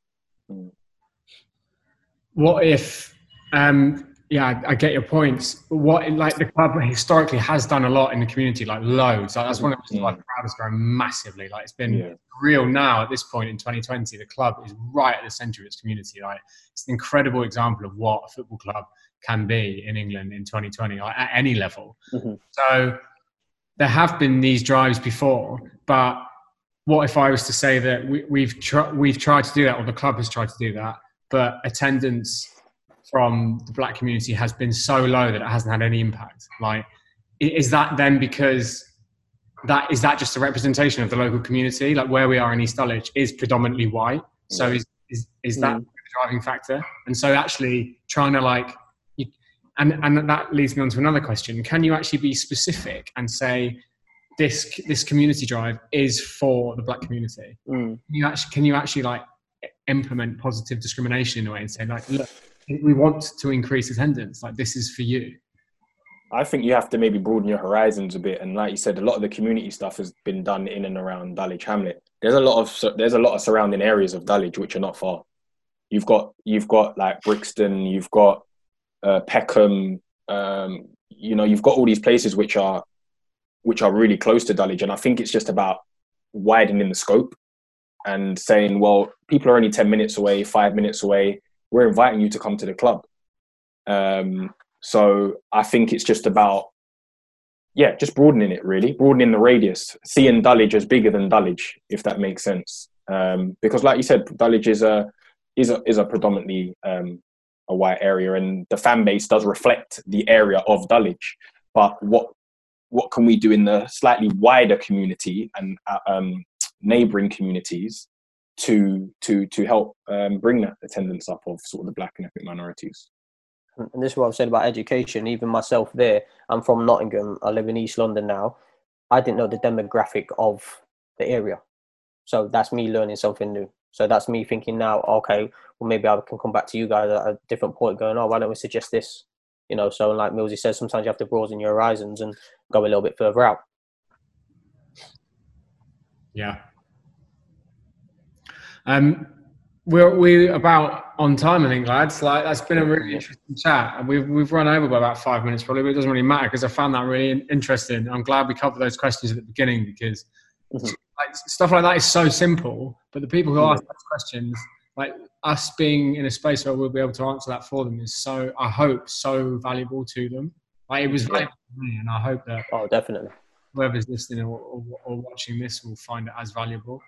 What if um, yeah, I get your points. What like the club historically has done a lot in the community, like loads. Like, that's one of the reasons why the crowd has grown massively. Like it's been yeah. real now at this point in 2020. The club is right at the centre of its community. Like it's an incredible example of what a football club can be in England in 2020 like, at any level. Mm-hmm. So there have been these drives before, but what if I was to say that we, we've tr- we've tried to do that, or the club has tried to do that, but attendance from the black community has been so low that it hasn't had any impact. Like, is that then because that is that just a representation of the local community? Like where we are in East Dulwich is predominantly white. So is is, is that mm. the driving factor? And so actually trying to like, you, and and that leads me on to another question: Can you actually be specific and say? This this community drive is for the black community. Mm. Can you actually can you actually like implement positive discrimination in a way and say like, look, we want to increase attendance. Like this is for you. I think you have to maybe broaden your horizons a bit, and like you said, a lot of the community stuff has been done in and around Dulwich Hamlet. There's a lot of there's a lot of surrounding areas of Dulwich which are not far. You've got you've got like Brixton, you've got uh, Peckham, um, you know, you've got all these places which are which are really close to Dulwich, and I think it's just about widening the scope and saying, well, people are only ten minutes away, five minutes away we're inviting you to come to the club. Um, so I think it's just about, yeah, just broadening it really, broadening the radius, seeing Dulwich as bigger than Dulwich, if that makes sense. Um, because, like you said, Dulwich is a is a is a predominantly um, a white area, and the fan base does reflect the area of Dulwich. But what what can we do in the slightly wider community and uh, um, neighbouring communities to to to help um, bring that attendance up of sort of the black and ethnic minorities. And this is what I've said about education. Even myself, there, I'm from Nottingham. I live in East London now. I didn't know the demographic of the area, so that's me learning something new. So that's me thinking now. Okay, well maybe I can come back to you guys at a different point, going, oh, why don't we suggest this? You know, so like Millsy says, sometimes you have to broaden your horizons and go a little bit further out. Yeah, um, we're we about on time, I think, lads. Like that's been a really interesting chat, and we've we've run over by about five minutes probably, but it doesn't really matter because I found that really interesting. I'm glad we covered those questions at the beginning because mm-hmm. like, stuff like that is so simple, but the people who mm-hmm. ask those questions, like us being in a space where we'll be able to answer that for them, is so I hope so valuable to them. Like it was valuable to me, and I hope that oh, definitely whoever's listening or, or, or watching this will find it as valuable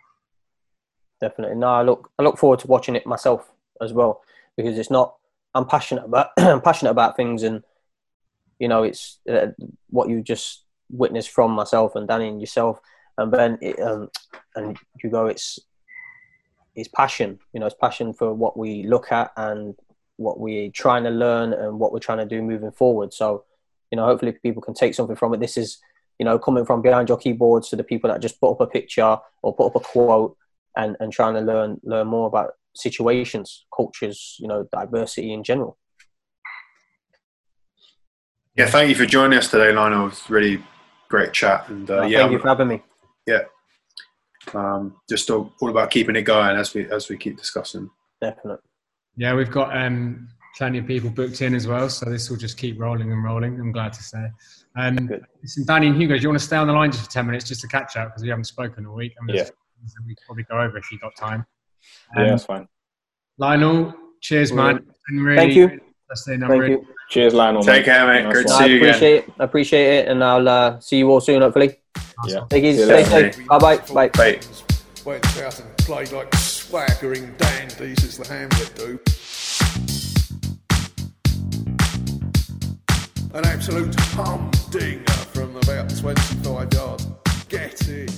definitely. No, I look I look forward to watching it myself as well because it's not. I'm passionate about I'm passionate about things, and you know, it's uh, what you just witnessed from myself and Danny and yourself and Ben it, um, and it's it's passion. You know, it's passion for what we look at and what we're trying to learn and what we're trying to do moving forward. So, you know, hopefully people can take something from it. This is, you know, coming from behind your keyboards to the people that just put up a picture or put up a quote and, and trying to learn learn more about situations, cultures, you know, diversity in general. Yeah, thank you for joining us today, Lionel. It's really great chat. And uh, Uh, yeah, thank you for having me. yeah, um, just all, all about keeping it going as we as we keep discussing. Definitely. Yeah, we've got um, plenty of people booked in as well, so this will just keep rolling and rolling. I'm glad to say. Um, Good. listen, Danny and Hugo, do you want to stay on the line just for ten minutes just to catch up because we haven't spoken all week? and there's Yeah. things that we could probably go over if you got time. Yeah, Um, that's fine. Lionel, cheers, man. It's really Thank you. interesting. I'm Thank really- you. Cheers, Lionel. Take care, mate. Nice Great to one. I see you again. appreciate it. I appreciate it, and I'll uh, see you all soon. Hopefully. Yeah. Take it easy. See you Stay later, safe. Bye bye. Bye. Bye. Went out and played like swaggering dandies as the Hamlet do. An absolute humdinger from about 25 yards. Get in.